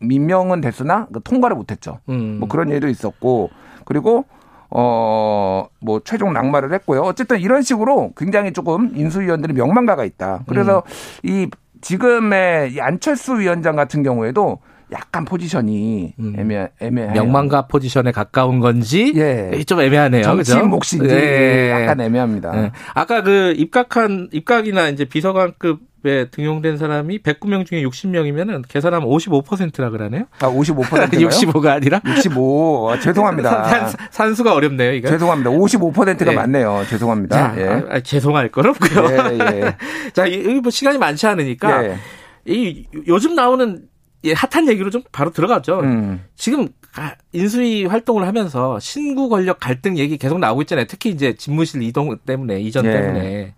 임명은 됐으나 그 통과를 못했죠. 음. 뭐 그런 일도 있었고 그리고 어, 뭐, 최종 낙마를 했고요. 어쨌든 이런 식으로 굉장히 조금 인수위원들이 명망가가 있다. 그래서 음. 이 지금의 이 안철수 위원장 같은 경우에도 약간 포지션이 음. 애매, 애매해요. 명망가 포지션에 가까운 건지 예. 좀 애매하네요. 정치인 그죠? 몫인지 예. 약간 애매합니다. 예. 아까 그 입각한 입각이나 이제 비서관급에 등용된 사람이 109명 중에 60명이면은 계산하면 55%라 그러네요. 아, 55%인가요? 65가 아니라 65. 아, 죄송합니다. 산, 산 수가 어렵네요, 이거. 죄송합니다. 55%가 예. 맞네요. 죄송합니다. 자, 예. 아, 아, 죄송할 건 없고요. 예, 예. 자, 이- 여기 뭐 시간이 많지 않으니까 예. 이 요즘 나오는 예, 핫한 얘기로 좀 바로 들어가죠. 음. 지금 가- 인수위 활동을 하면서 신구 권력 갈등 얘기 계속 나오고 있잖아요. 특히 이제 집무실 이동 때문에 이전 예. 때문에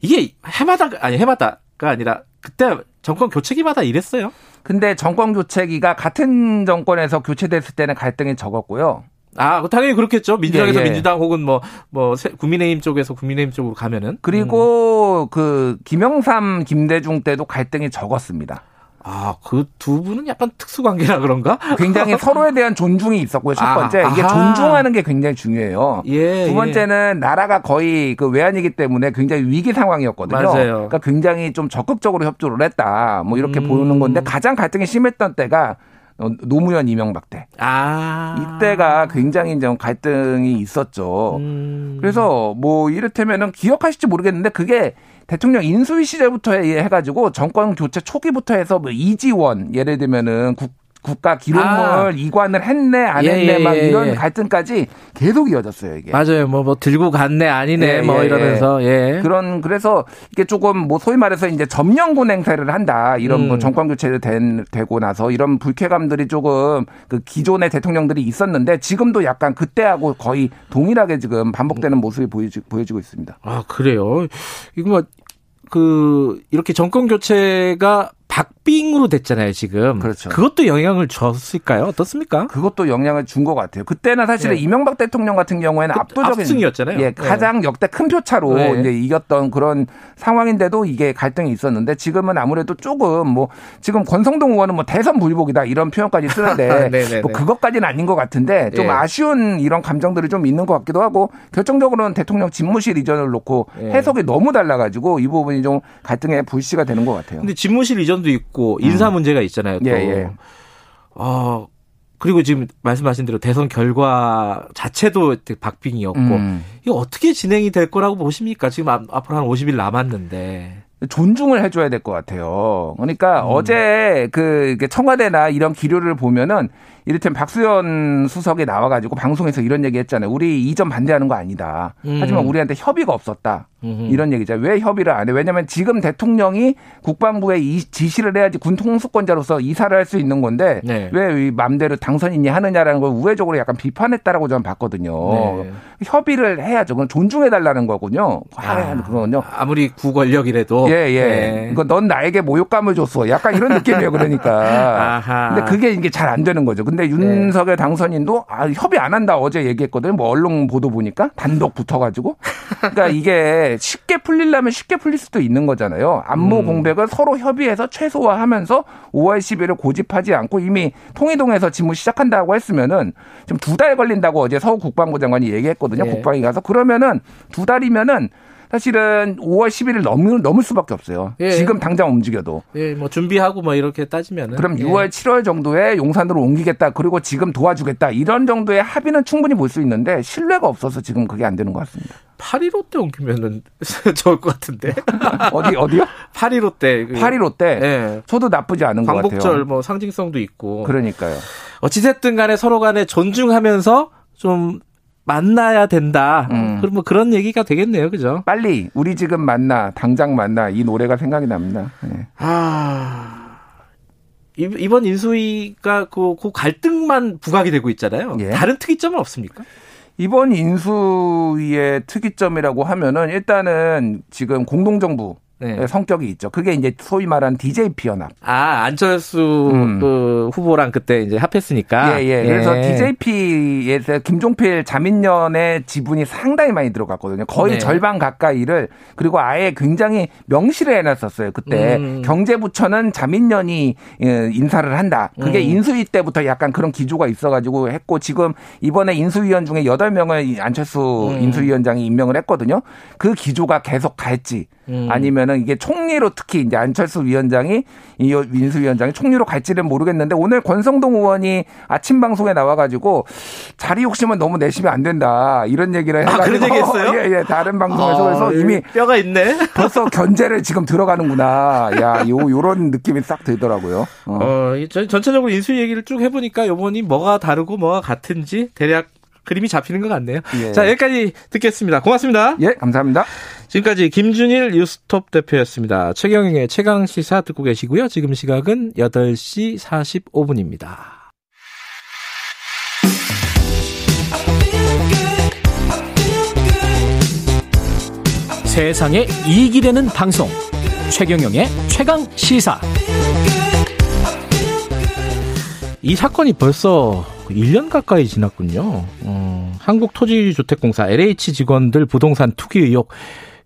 이게 해마다 아니 해마다가 아니라 그때 정권 교체기마다 이랬어요. 근데 정권 교체기가 같은 정권에서 교체됐을 때는 갈등이 적었고요. 아, 당연히 그렇겠죠. 민주당에서 예, 예. 민주당 혹은 뭐, 뭐, 세- 국민의힘 쪽에서 국민의힘 쪽으로 가면은. 그리고 그 김영삼, 김대중 때도 갈등이 적었습니다. 아, 그 두 분은 약간 특수 관계라 그런가? 굉장히 서로에 대한 존중이 있었고요. 첫 아, 번째 이게 아하. 존중하는 게 굉장히 중요해요. 예. 두 번째는 나라가 거의 그 외환이기 때문에 굉장히 위기 상황이었거든요. 맞아요. 그러니까 굉장히 좀 적극적으로 협조를 했다. 뭐 이렇게 음. 보는 건데 가장 갈등이 심했던 때가 어, 노무현 이명박 때. 아. 이때가 굉장히 좀 갈등이 있었죠. 음. 그래서 뭐 이를테면은 기억하실지 모르겠는데 그게 대통령 인수위 시절부터 해- 해가지고 정권 교체 초기부터 해서 뭐 이지원 예를 들면은 국 국가 기록물 아. 이관을 했네 안 예, 했네 예, 막 예, 이런 예. 갈등까지 계속 이어졌어요 이게. 맞아요. 뭐, 뭐 들고 갔네 아니네 예, 뭐 예, 이러면서 예. 그런 그래서 이게 조금 뭐 소위 말해서 이제 점령군 행세를 한다 이런 뭐 음. 정권 교체를 된, 되고 나서 이런 불쾌감들이 조금 그 기존의 대통령들이 있었는데 지금도 약간 그때하고 거의 동일하게 지금 반복되는 모습이 보여지, 보여지고 있습니다. 아 그래요. 이거 뭐 그 이렇게 정권 교체가 박빙으로 됐잖아요 지금. 그렇죠. 그것도 영향을 줬을까요? 어떻습니까? 그것도 영향을 준 것 같아요. 그때는 사실은 네. 이명박 대통령 같은 경우에는 그 압도적인 압승이었잖아요. 예, 네. 가장 역대 큰 표차로 네. 이제 이겼던 그런 상황인데도 이게 갈등이 있었는데 지금은 아무래도 조금 뭐 지금 권성동 의원은 뭐 대선 불복이다 이런 표현까지 쓰는데. 뭐 그것까지는 아닌 것 같은데 좀 예. 아쉬운 이런 감정들이 좀 있는 것 같기도 하고 결정적으로는 대통령 집무실 이전을 놓고 예. 해석이 너무 달라가지고 이 부분이 좀 갈등의 불씨가 되는 것 같아요. 근데 집무실 이전 도 있고 인사 문제가 있잖아요. 또. 예, 예. 어 그리고 지금 말씀하신 대로 대선 결과 자체도 박빙이었고 음. 이거 어떻게 진행이 될 거라고 보십니까? 지금 앞, 앞으로 한 50일 남았는데. 존중을 해줘야 될 것 같아요. 그러니까 음. 어제 그 청와대나 이런 기류를 보면은 이를테면 박수현 수석이 나와가지고 방송에서 이런 얘기 했잖아요. 우리 이전 반대하는 거 아니다. 음. 하지만 우리한테 협의가 없었다. 음흠. 이런 얘기죠. 왜 협의를 안 해? 왜냐하면 지금 대통령이 국방부에 이 지시를 해야지 군 통수권자로서 이사를 할 수 있는 건데 네. 왜이 맘대로 당선인이 하느냐라는 걸 우회적으로 약간 비판했다라고 저는 봤거든요. 네. 협의를 해야죠. 그건 존중해 달라는 거군요. 아, 그거는요. 아무리 구권력이라도. 예, 예. 네. 이거 넌 나에게 모욕감을 줬어. 약간 이런 느낌이에요, 그러니까. 아하. 근데 그게 이게 잘 안 되는 거죠. 근데 윤석열 당선인도 아, 협의 안 한다 어제 얘기했거든요. 뭐 언론 보도 보니까 단독 붙어가지고. 그러니까 이게 쉽게 풀리려면 쉽게 풀릴 수도 있는 거잖아요. 안보 음. 공백을 서로 협의해서 최소화하면서 5월 10일을 고집하지 않고 이미 통일동에서 직무 시작한다고 했으면은 지금 두 달 걸린다고 어제 서욱 국방부 장관이 얘기했거든요. 예. 국방위 가서 그러면은 두 달이면은 사실은 5월 10일을 넘을, 넘을 수밖에 없어요. 예. 지금 당장 움직여도. 예, 뭐 준비하고 뭐 이렇게 따지면은. 그럼 예. 6월, 7월 정도에 용산으로 옮기겠다. 그리고 지금 도와주겠다. 이런 정도의 합의는 충분히 볼 수 있는데 신뢰가 없어서 지금 그게 안 되는 것 같습니다. 8.15 때 옮기면은 좋을 것 같은데. 어디 어디요? 8.15 때. 그- 8.15 때 예. 저도 나쁘지 않은 것 광복절 같아요. 뭐 상징성도 있고. 그러니까요. 어찌됐든 간에 서로 간에 존중하면서 좀 만나야 된다. 음. 그럼 뭐 그런 얘기가 되겠네요. 그죠? 빨리 우리 지금 만나 당장 만나 이 노래가 생각이 납니다. 예. 아. 이- 이번 인수위가 그, 그 갈등만 부각이 되고 있잖아요. 예. 다른 특이점은 없습니까? 이번 인수위의 특이점이라고 하면은 일단은 지금 공동정부 네. 의 성격이 있죠. 그게 이제 소위 말하는 DJP 연합. 아, 안철수 음. 그 후보랑 그때 이제 합했으니까. 예, 예. 그래서 DJP에서 김종필 자민련의 지분이 상당히 많이 들어갔거든요. 거의 네. 절반 가까이를 그리고 아예 굉장히 명시를 해놨었어요. 그때 음. 경제부처는 자민련이 예, 인사를 한다. 그게 음. 인수위 때부터 약간 그런 기조가 있어가지고 했고 지금 이번에 인수위원 중에 8명을 안철수 음. 인수위원장이 임명을 했거든요. 그 기조가 계속 갈지 음. 아니면은 이게 총리로 특히 이제 안철수 위원장이 이 민수 위원장이 총리로 갈지는 모르겠는데 오늘 권성동 의원이 아침 방송에 나와가지고 자리 욕심은 너무 내시면 안 된다 이런 얘기를 아, 해가지고 그런 얘기 했어요? 예, 예, 다른 방송에서 아, 그래서 예. 이미 뼈가 있네. 벌써 견제를 지금 들어가는구나. 야, 요 요런 느낌이 싹 들더라고요. 어. 어, 이 전- 전체적으로 인수위 얘기를 쭉 해보니까 요번이 뭐가 다르고 뭐가 같은지 대략 그림이 잡히는 것 같네요. 예. 자, 여기까지 듣겠습니다. 고맙습니다. 예, 감사합니다. 지금까지 김준일 뉴스톱 대표였습니다. 최경영의 최강 시사 듣고 계시고요. 지금 시각은 8시 45분입니다. 세상에 이익이 되는 방송 최경영의 최강 시사 이 사건이 벌써 1년 가까이 지났군요. 어, 한국토지주택공사 LH 직원들 부동산 투기 의혹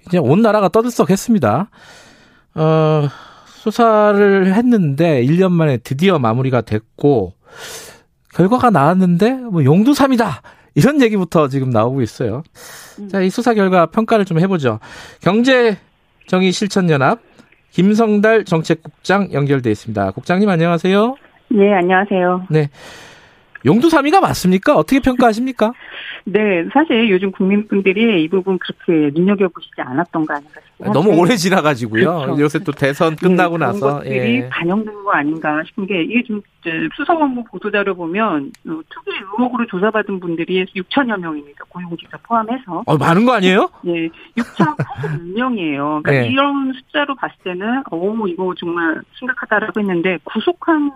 이제 온 나라가 떠들썩했습니다. 어, 수사를 했는데 1년 만에 드디어 마무리가 됐고 결과가 나왔는데 뭐 용두삼이다 이런 얘기부터 지금 나오고 있어요. 자, 이 수사 결과 평가를 좀 해보죠. 경제 정의 실천연합 김성달 정책국장 연결돼 있습니다. 국장님 안녕하세요. 네, 안녕하세요. 네. 용두삼이가 맞습니까? 어떻게 평가하십니까? 네, 사실 요즘 국민분들이 이 부분 그렇게 눈여겨보시지 않았던 거 아닌가 싶어요. 너무 오래 지나가지고요. 그렇죠. 요새 또 대선 끝나고 네, 나서. 것들이 예. 반영된 거 아닌가 싶은 게 이게 좀 수사본부 보도자료 보면 어, 투기 의혹으로 조사받은 분들이 6천여 명입니다. 고용주사 포함해서. 어, 많은 거 아니에요? 예, 6,081명이에요. 그러니까 네. 이런 숫자로 봤을 때는, 오, 이거 정말 심각하다라고 했는데, 구속한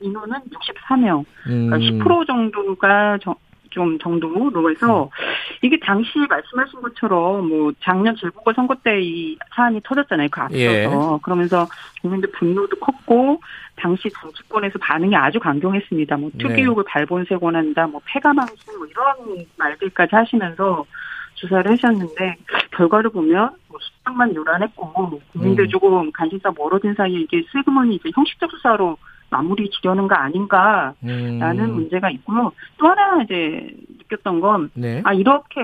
인원은 64명. 음. 그러니까 10% 정도가 정- 좀 정도로 해서 이게 당시 말씀하신 것처럼 뭐 작년 재보궐 선거 때 이 사안이 터졌잖아요. 그 앞서서 예. 그러면서 국민들 분노도 컸고 당시 정치권에서 반응이 아주 강경했습니다. 뭐 네. 투기욕을 발본색원한다, 뭐 폐가망신 뭐 이런 말들까지 하시면서 조사를 하셨는데 결과를 보면 뭐 수상만 요란했고 국민들 음. 조금 관심사 멀어진 사이에 이게 슬그머니 이제 형식적 수사로 마무리 지려는 거 아닌가라는 음. 문제가 있고요. 또 하나 이제 느꼈던 건 네. 아 이렇게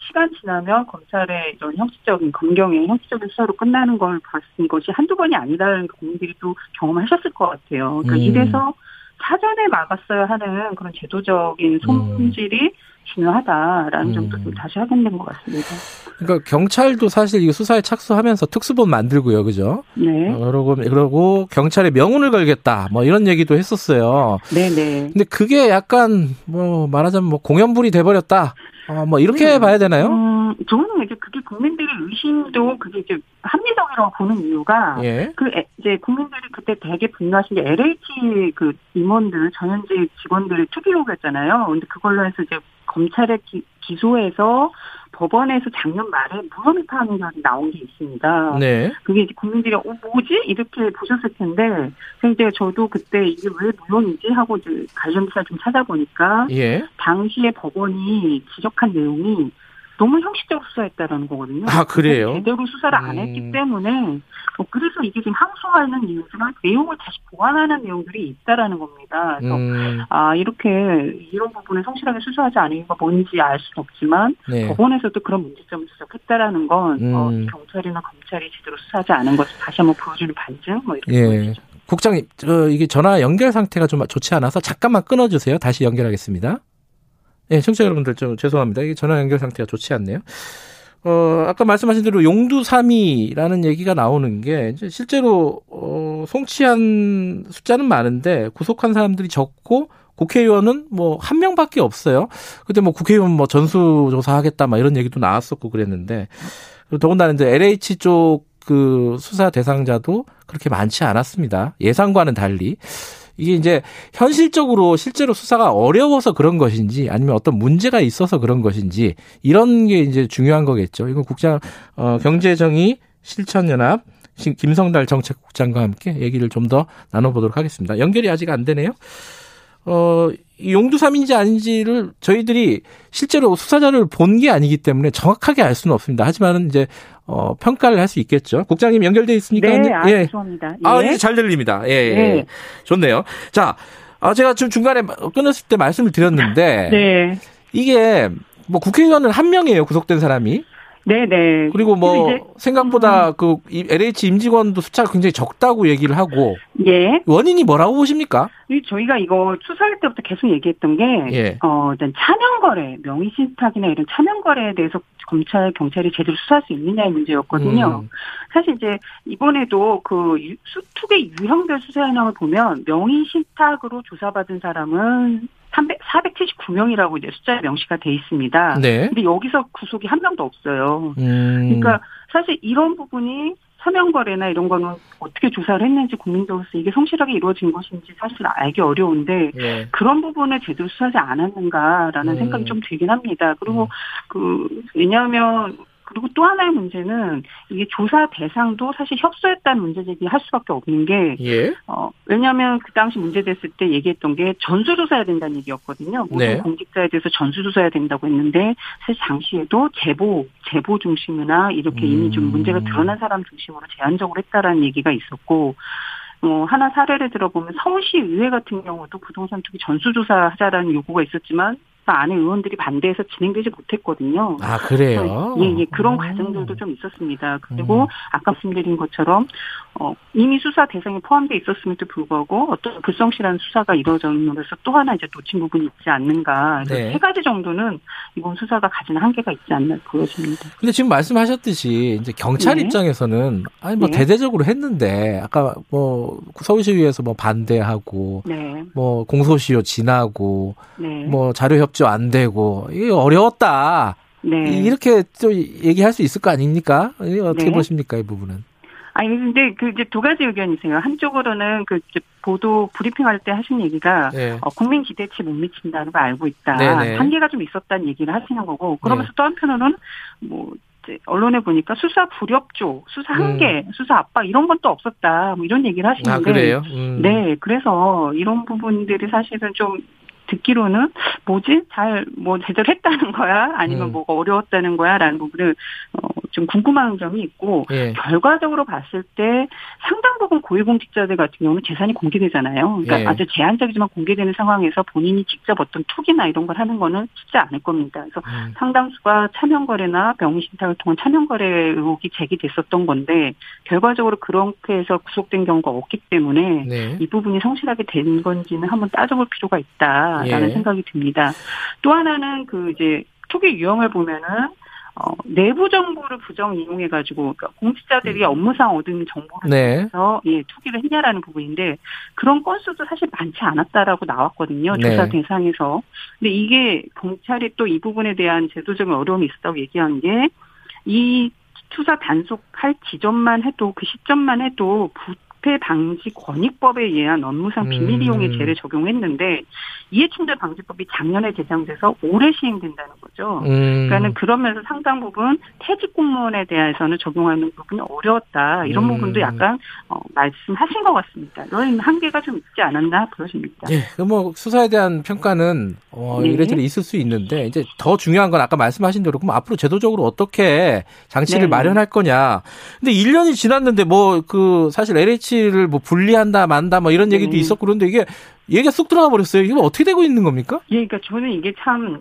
시간 지나면 검찰의 이런 형식적인 검경의 형식적인 수사로 끝나는 걸 봤은 것이 한두 번이 아니라는 걸 국민들이 또 경험하셨을 것 같아요. 그러니까 음. 이래서 사전에 막았어야 하는 그런 제도적인 손질이 중요하다라는 음. 점도 좀 다시 확인된 것 같습니다. 그러니까 경찰도 사실 이 수사에 착수하면서 특수본 만들고요, 그죠? 네, 어, 그러고 그러고 경찰에 명운을 걸겠다, 뭐 이런 얘기도 했었어요. 네, 네. 근데 그게 약간 뭐 말하자면 뭐 공연불이 돼버렸다, 어, 뭐 이렇게 봐야 되나요? 음, 저는 이제 그게 국민들의 의심도 그게 이제 합리적이라고 보는 이유가 예. 그 에- 이제 국민들이 그때 되게 분노하신 게 LH 그 임원들 전현직 직원들의 투기 의혹이었잖아요. 근데 그걸로 해서 이제 검찰에 기, 기소해서 법원에서 작년 말에 무혐의 판결이 나온 게 있습니다. 네. 그게 이제 국민들이 어 뭐지 이렇게 보셨을 텐데 그래서 저도 그때 이게 왜 무혐의지 하고 이제 관련 기사 좀 찾아보니까 예. 당시에 법원이 지적한 내용이 너무 형식적으로 수사했다라는 거거든요. 아, 그래요? 제대로 수사를 안 음. 했기 때문에 뭐 그래서 이게 지금 항소하는 이유지만 내용을 다시 보완하는 내용들이 있다라는 겁니다. 그래서 음, 아 이렇게 이런 부분을 성실하게 수사하지 않은 이유가 뭔지 알 수는 없지만 네. 법원에서도 그런 문제점을 지적했다라는 건 어, 음. 경찰이나 검찰이 제대로 수사하지 않은 것을 다시 한번 보여주는 반증 뭐 이렇게 예. 보여주죠. 국장님, 저 이게 전화 연결 상태가 좀 좋지 않아서 잠깐만 끊어주세요. 다시 연결하겠습니다. 예, 청취자 여러분들 좀 죄송합니다. 이게 전화 연결 상태가 좋지 않네요. 어, 아까 말씀하신 대로 용두삼이라는 얘기가 나오는 게 이제 실제로 어, 송치한 숫자는 많은데 구속한 사람들이 적고 국회의원은 뭐 한 명밖에 없어요. 그때 뭐 국회의원 뭐 전수 조사하겠다 막 이런 얘기도 나왔었고 그랬는데 더군다나 이제 LH 쪽 그 수사 대상자도 그렇게 많지 않았습니다. 예상과는 달리. 이게 이제 현실적으로 실제로 수사가 어려워서 그런 것인지 아니면 어떤 문제가 있어서 그런 것인지 이런 게 이제 중요한 거겠죠. 이건 국장 어 경제정의 실천연합 신- 김성달 정책국장과 함께 얘기를 좀 더 나눠보도록 하겠습니다. 연결이 아직 안 되네요. 어, 이 용두삼인지 아닌지를 저희들이 실제로 수사자를 본 게 아니기 때문에 정확하게 알 수는 없습니다. 하지만은 이제 어, 평가를 할 수 있겠죠. 국장님 연결돼 있습니까? 네, 아, 예. 죄송합니다. 아, 예. 이제 잘 들립니다. 예, 예. 네. 좋네요. 자, 아, 제가 지금 중간에 끊었을 때 말씀을 드렸는데 네. 이게 뭐 국회의원은 한 명이에요. 구속된 사람이. 네네. 그리고 뭐 이제- 음. 생각보다 그 이- LH 임직원도 숫자가 굉장히 적다고 얘기를 하고 예. 원인이 뭐라고 보십니까? 이 저희가 이거 수사할 때부터 계속 얘기했던 게, 예. 어, 일단 차명거래, 명의신탁이나 이런 차명거래에 대해서 검찰, 경찰이 제대로 수사할 수 있느냐의 문제였거든요. 음. 사실 이제 이번에도 그 유- 수투의 유형별 수사 현황을 보면 명의신탁으로 조사받은 사람은 300, 479명이라고 이제 숫자에 명시가 돼 있습니다. 네. 근데 여기서 구속이 한 명도 없어요. 음. 그러니까 사실 이런 부분이 서명거래나 이런 거는 어떻게 조사를 했는지 국민적으로서 이게 성실하게 이루어진 것인지 사실 알기 어려운데 예. 그런 부분을 제대로 수사하지 않았는가라는 음. 생각이 좀 들긴 합니다. 그리고 그 왜냐하면 그리고 또 하나의 문제는 이게 조사 대상도 사실 협소했다는 문제 제기할 수밖에 없는 게 예. 어, 왜냐하면 그 당시 문제됐을 때 얘기했던 게 전수조사해야 된다는 얘기였거든요. 모든 네. 공직자에 대해서 전수조사해야 된다고 했는데 사실 당시에도 제보, 제보 중심이나 이렇게 이미 좀 음. 문제가 드러난 사람 중심으로 제한적으로 했다라는 얘기가 있었고 뭐 하나 사례를 들어보면 서울시 의회 같은 경우도 부동산 투기 전수조사 하자라는 요구가 있었지만 안에 의원들이 반대해서 진행되지 못했거든요. 아 그래요? 예, 예, 그런 음. 과정들도 좀 있었습니다. 그리고 아까 말씀드린 것처럼 어, 이미 수사 대상에 포함되어 있었음에도 불구하고 어떤 불성실한 수사가 이루어짐으로써 또 하나 이제 놓친 부분이 있지 않는가. 네. 세 가지 정도는 이번 수사가 가진 한계가 있지 않나 보여집니다. 근데 지금 말씀하셨듯이 이제 경찰 네. 입장에서는 아니 뭐 네. 대대적으로 했는데 아까 뭐 서울시위에서 뭐 반대하고 네, 뭐 공소시효 지나고 네, 뭐 자료 협 조안 되고 이게 어려웠다 네. 이렇게 또 얘기할 수 있을 거 아닙니까? 어떻게 네. 보십니까 이 부분은? 아니 근데 그 이제 두 가지 의견이세요. 한쪽으로는 그 보도 브리핑할 때 하신 얘기가 네. 어, 국민 기대치 못 미친다는 걸 알고 있다. 네네. 한계가 좀 있었다는 얘기를 하시는 거고 그러면서 네. 또 한편으로는 뭐 언론에 보니까 수사 불협조, 수사 한계, 수사 압박 이런 건 또 없었다. 뭐 이런 얘기를 하시는데 음. 아 그래요? 음. 네, 그래서 이런 부분들이 사실은 좀 듣기로는 뭐지 잘 뭐 제대로 했다는 거야 아니면 음. 뭐가 어려웠다는 거야라는 부분을 어, 좀 궁금한 점이 있고 예. 결과적으로 봤을 때 상당 부분 고위공직자들 같은 경우는 재산이 공개되잖아요. 그러니까 예. 아주 제한적이지만 공개되는 상황에서 본인이 직접 어떤 투기나 이런 걸 하는 거는 쉽지 않을 겁니다. 그래서 음. 상당수가 차명거래나 병신탁을 통한 차명거래 의혹이 제기됐었던 건데 결과적으로 그렇게 해서 구속된 경우가 없기 때문에 네. 이 부분이 성실하게 된 건지는 한번 따져볼 필요가 있다 라는 예. 생각이 듭니다. 또 하나는 그 이제 투기 유형을 보면은 어, 내부 정보를 부정 이용해 가지고 그러니까 공직자들이 업무상 얻은 정보를 음. 네. 통해서 예 투기를 했냐라는 부분인데 그런 건수도 사실 많지 않았다라고 나왔거든요 네. 조사 대상에서. 근데 이게 경찰이 또 이 부분에 대한 제도적인 어려움이 있었다고 얘기한 게 이 투사 단속할 지점만 해도 그 시점만 해도 부 패 방지 권익법에 의한 업무상 비밀 음. 이용의 죄를 적용했는데 이해충돌 방지법이 작년에 제정돼서 올해 시행된다는 거죠. 음. 그러니까는 그러면서 상당 부분 퇴직 공무원에 대해서는 적용하는 부분이 어려웠다. 이런 음. 부분도 약간 어, 말씀하신 것 같습니다. 이런 한계가 좀 있지 않았나 보여집니다. 예, 그뭐 수사에 대한 평가는 어, 네. 이래저래 있을 수 있는데 이제 더 중요한 건 아까 말씀하신 대로 그럼 앞으로 제도적으로 어떻게 장치를 네. 마련할 거냐. 근데 1년이 지났는데 뭐 그 사실 LH 를 뭐 분리한다 만다 뭐 이런 얘기도 네. 있었고 그런데 이게 얘기가 쑥 들어가 버렸어요. 이게 어떻게 되고 있는 겁니까? 예, 그러니까 저는 이게 참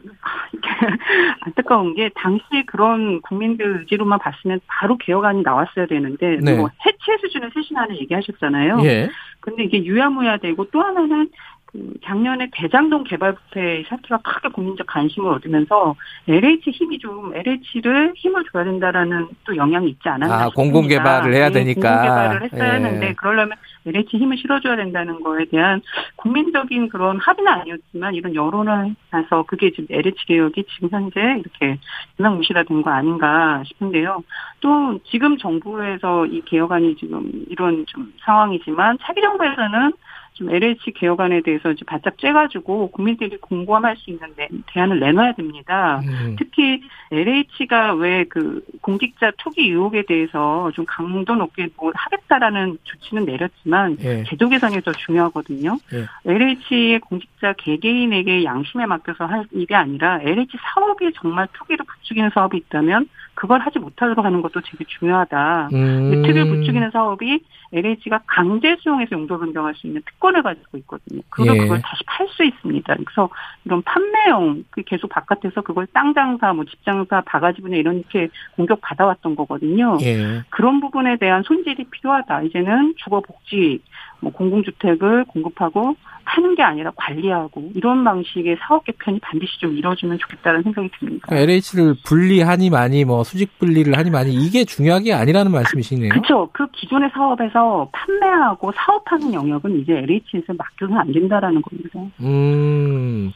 안타까운 게 당시 그런 국민들 의지로만 봤으면 바로 개혁안이 나왔어야 되는데 네. 뭐 해체 수준을 쇄신하는 얘기하셨잖아요. 예. 근데 이게 유야무야되고 또 하나는 그 작년에 대장동 개발부패 사태가 크게 국민적 관심을 얻으면서 LH 힘이 좀 LH를 힘을 줘야 된다라는 또 영향이 있지 않았나 아, 싶습니다. 공공 개발을 해야 네, 되니까. 공공 개발을 했어야 예. 하는데 그러려면 LH 힘을 실어줘야 된다는 거에 대한 국민적인 그런 합의는 아니었지만 이런 여론을 해서 그게 지금 LH 개혁이 지금 현재 이렇게 유명무실화된 거 아닌가 싶은데요. 또 지금 정부에서 이 개혁안이 지금 이런 좀 상황이지만 차기 정부에서는 좀 LH 개혁안에 대해서 이제 바짝 쬐가지고 국민들이 공감할 수 있는 대- 대안을 내놔야 됩니다. 음. 특히 LH가 왜 그 공직자 투기 의혹에 대해서 좀 강도 높게 뭐 하겠다라는 조치는 내렸지만 예. 제도 개선이 더 중요하거든요. 예. LH의 공직자 개개인에게 양심에 맡겨서 할 일이 아니라 LH 사업이 정말 투기를 부추기는 사업이 있다면 그걸 하지 못하도록 하는 것도 되게 중요하다. 음. 특을 부추기는 사업이 LH가 강제 수용해서 용도 변경할 수 있는 특권을 가지고 있거든요. 그걸 예. 그걸 다시 팔 수 있습니다. 그래서 이런 판매용 그 계속 바깥에서 그걸 땅 장사, 뭐 집 장사, 바가지 분야 이렇게 공격 받아왔던 거거든요. 예. 그런 부분에 대한 손질이 필요하다. 이제는 주거 복지, 뭐 공공주택을 공급하고 파는 게 아니라 관리하고 이런 방식의 사업 개편이 반드시 좀 이루어지면 좋겠다는 생각이 듭니다. LH를 분리하니 많이 뭐 수직 분리를 하니 많이 이게 중요한 게 아니라는 말씀이시네요. 그렇죠. 그 기존의 사업에서 판매하고 사업하는 영역은 이제 LH에서 맡겨서는 안 된다라는 겁니다. 음.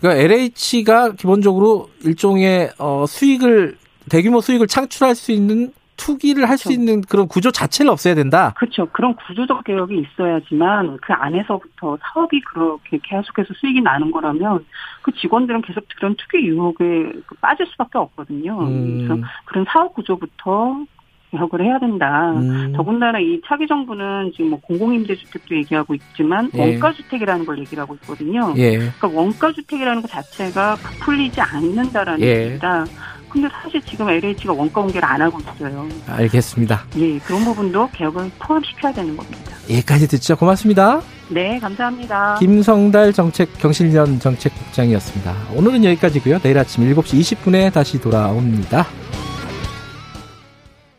그러니까 LH가 기본적으로 일종의 어 수익을 대규모 수익을 창출할 수 있는 투기를 할수 있는 그런 구조 자체를 없애야 된다. 그렇죠. 그런 구조적 개혁이 있어야지만 그 안에서부터 사업이 그렇게 계속해서 수익이 나는 거라면 그 직원들은 계속 그런 투기 유혹에 그 빠질 수밖에 없거든요. 음. 그래서 그런 사업 구조부터 개혁을 해야 된다. 음. 더군다나 이 차기 정부는 지금 뭐 공공임대주택도 얘기하고 있지만 예. 원가주택이라는 걸 얘기를 하고 있거든요. 예. 그러니까 원가주택이라는 것 자체가 부풀리지 않는다라는 예. 얘기다. 근데 사실 지금 LH가 원가 공개를 안 하고 있어요. 알겠습니다. 예, 그런 부분도 개혁을 포함시켜야 되는 겁니다. 여기까지 듣죠. 고맙습니다. 네, 감사합니다. 김성달 정책 경실련 정책국장이었습니다. 오늘은 여기까지고요. 내일 아침 7시 20분에 다시 돌아옵니다.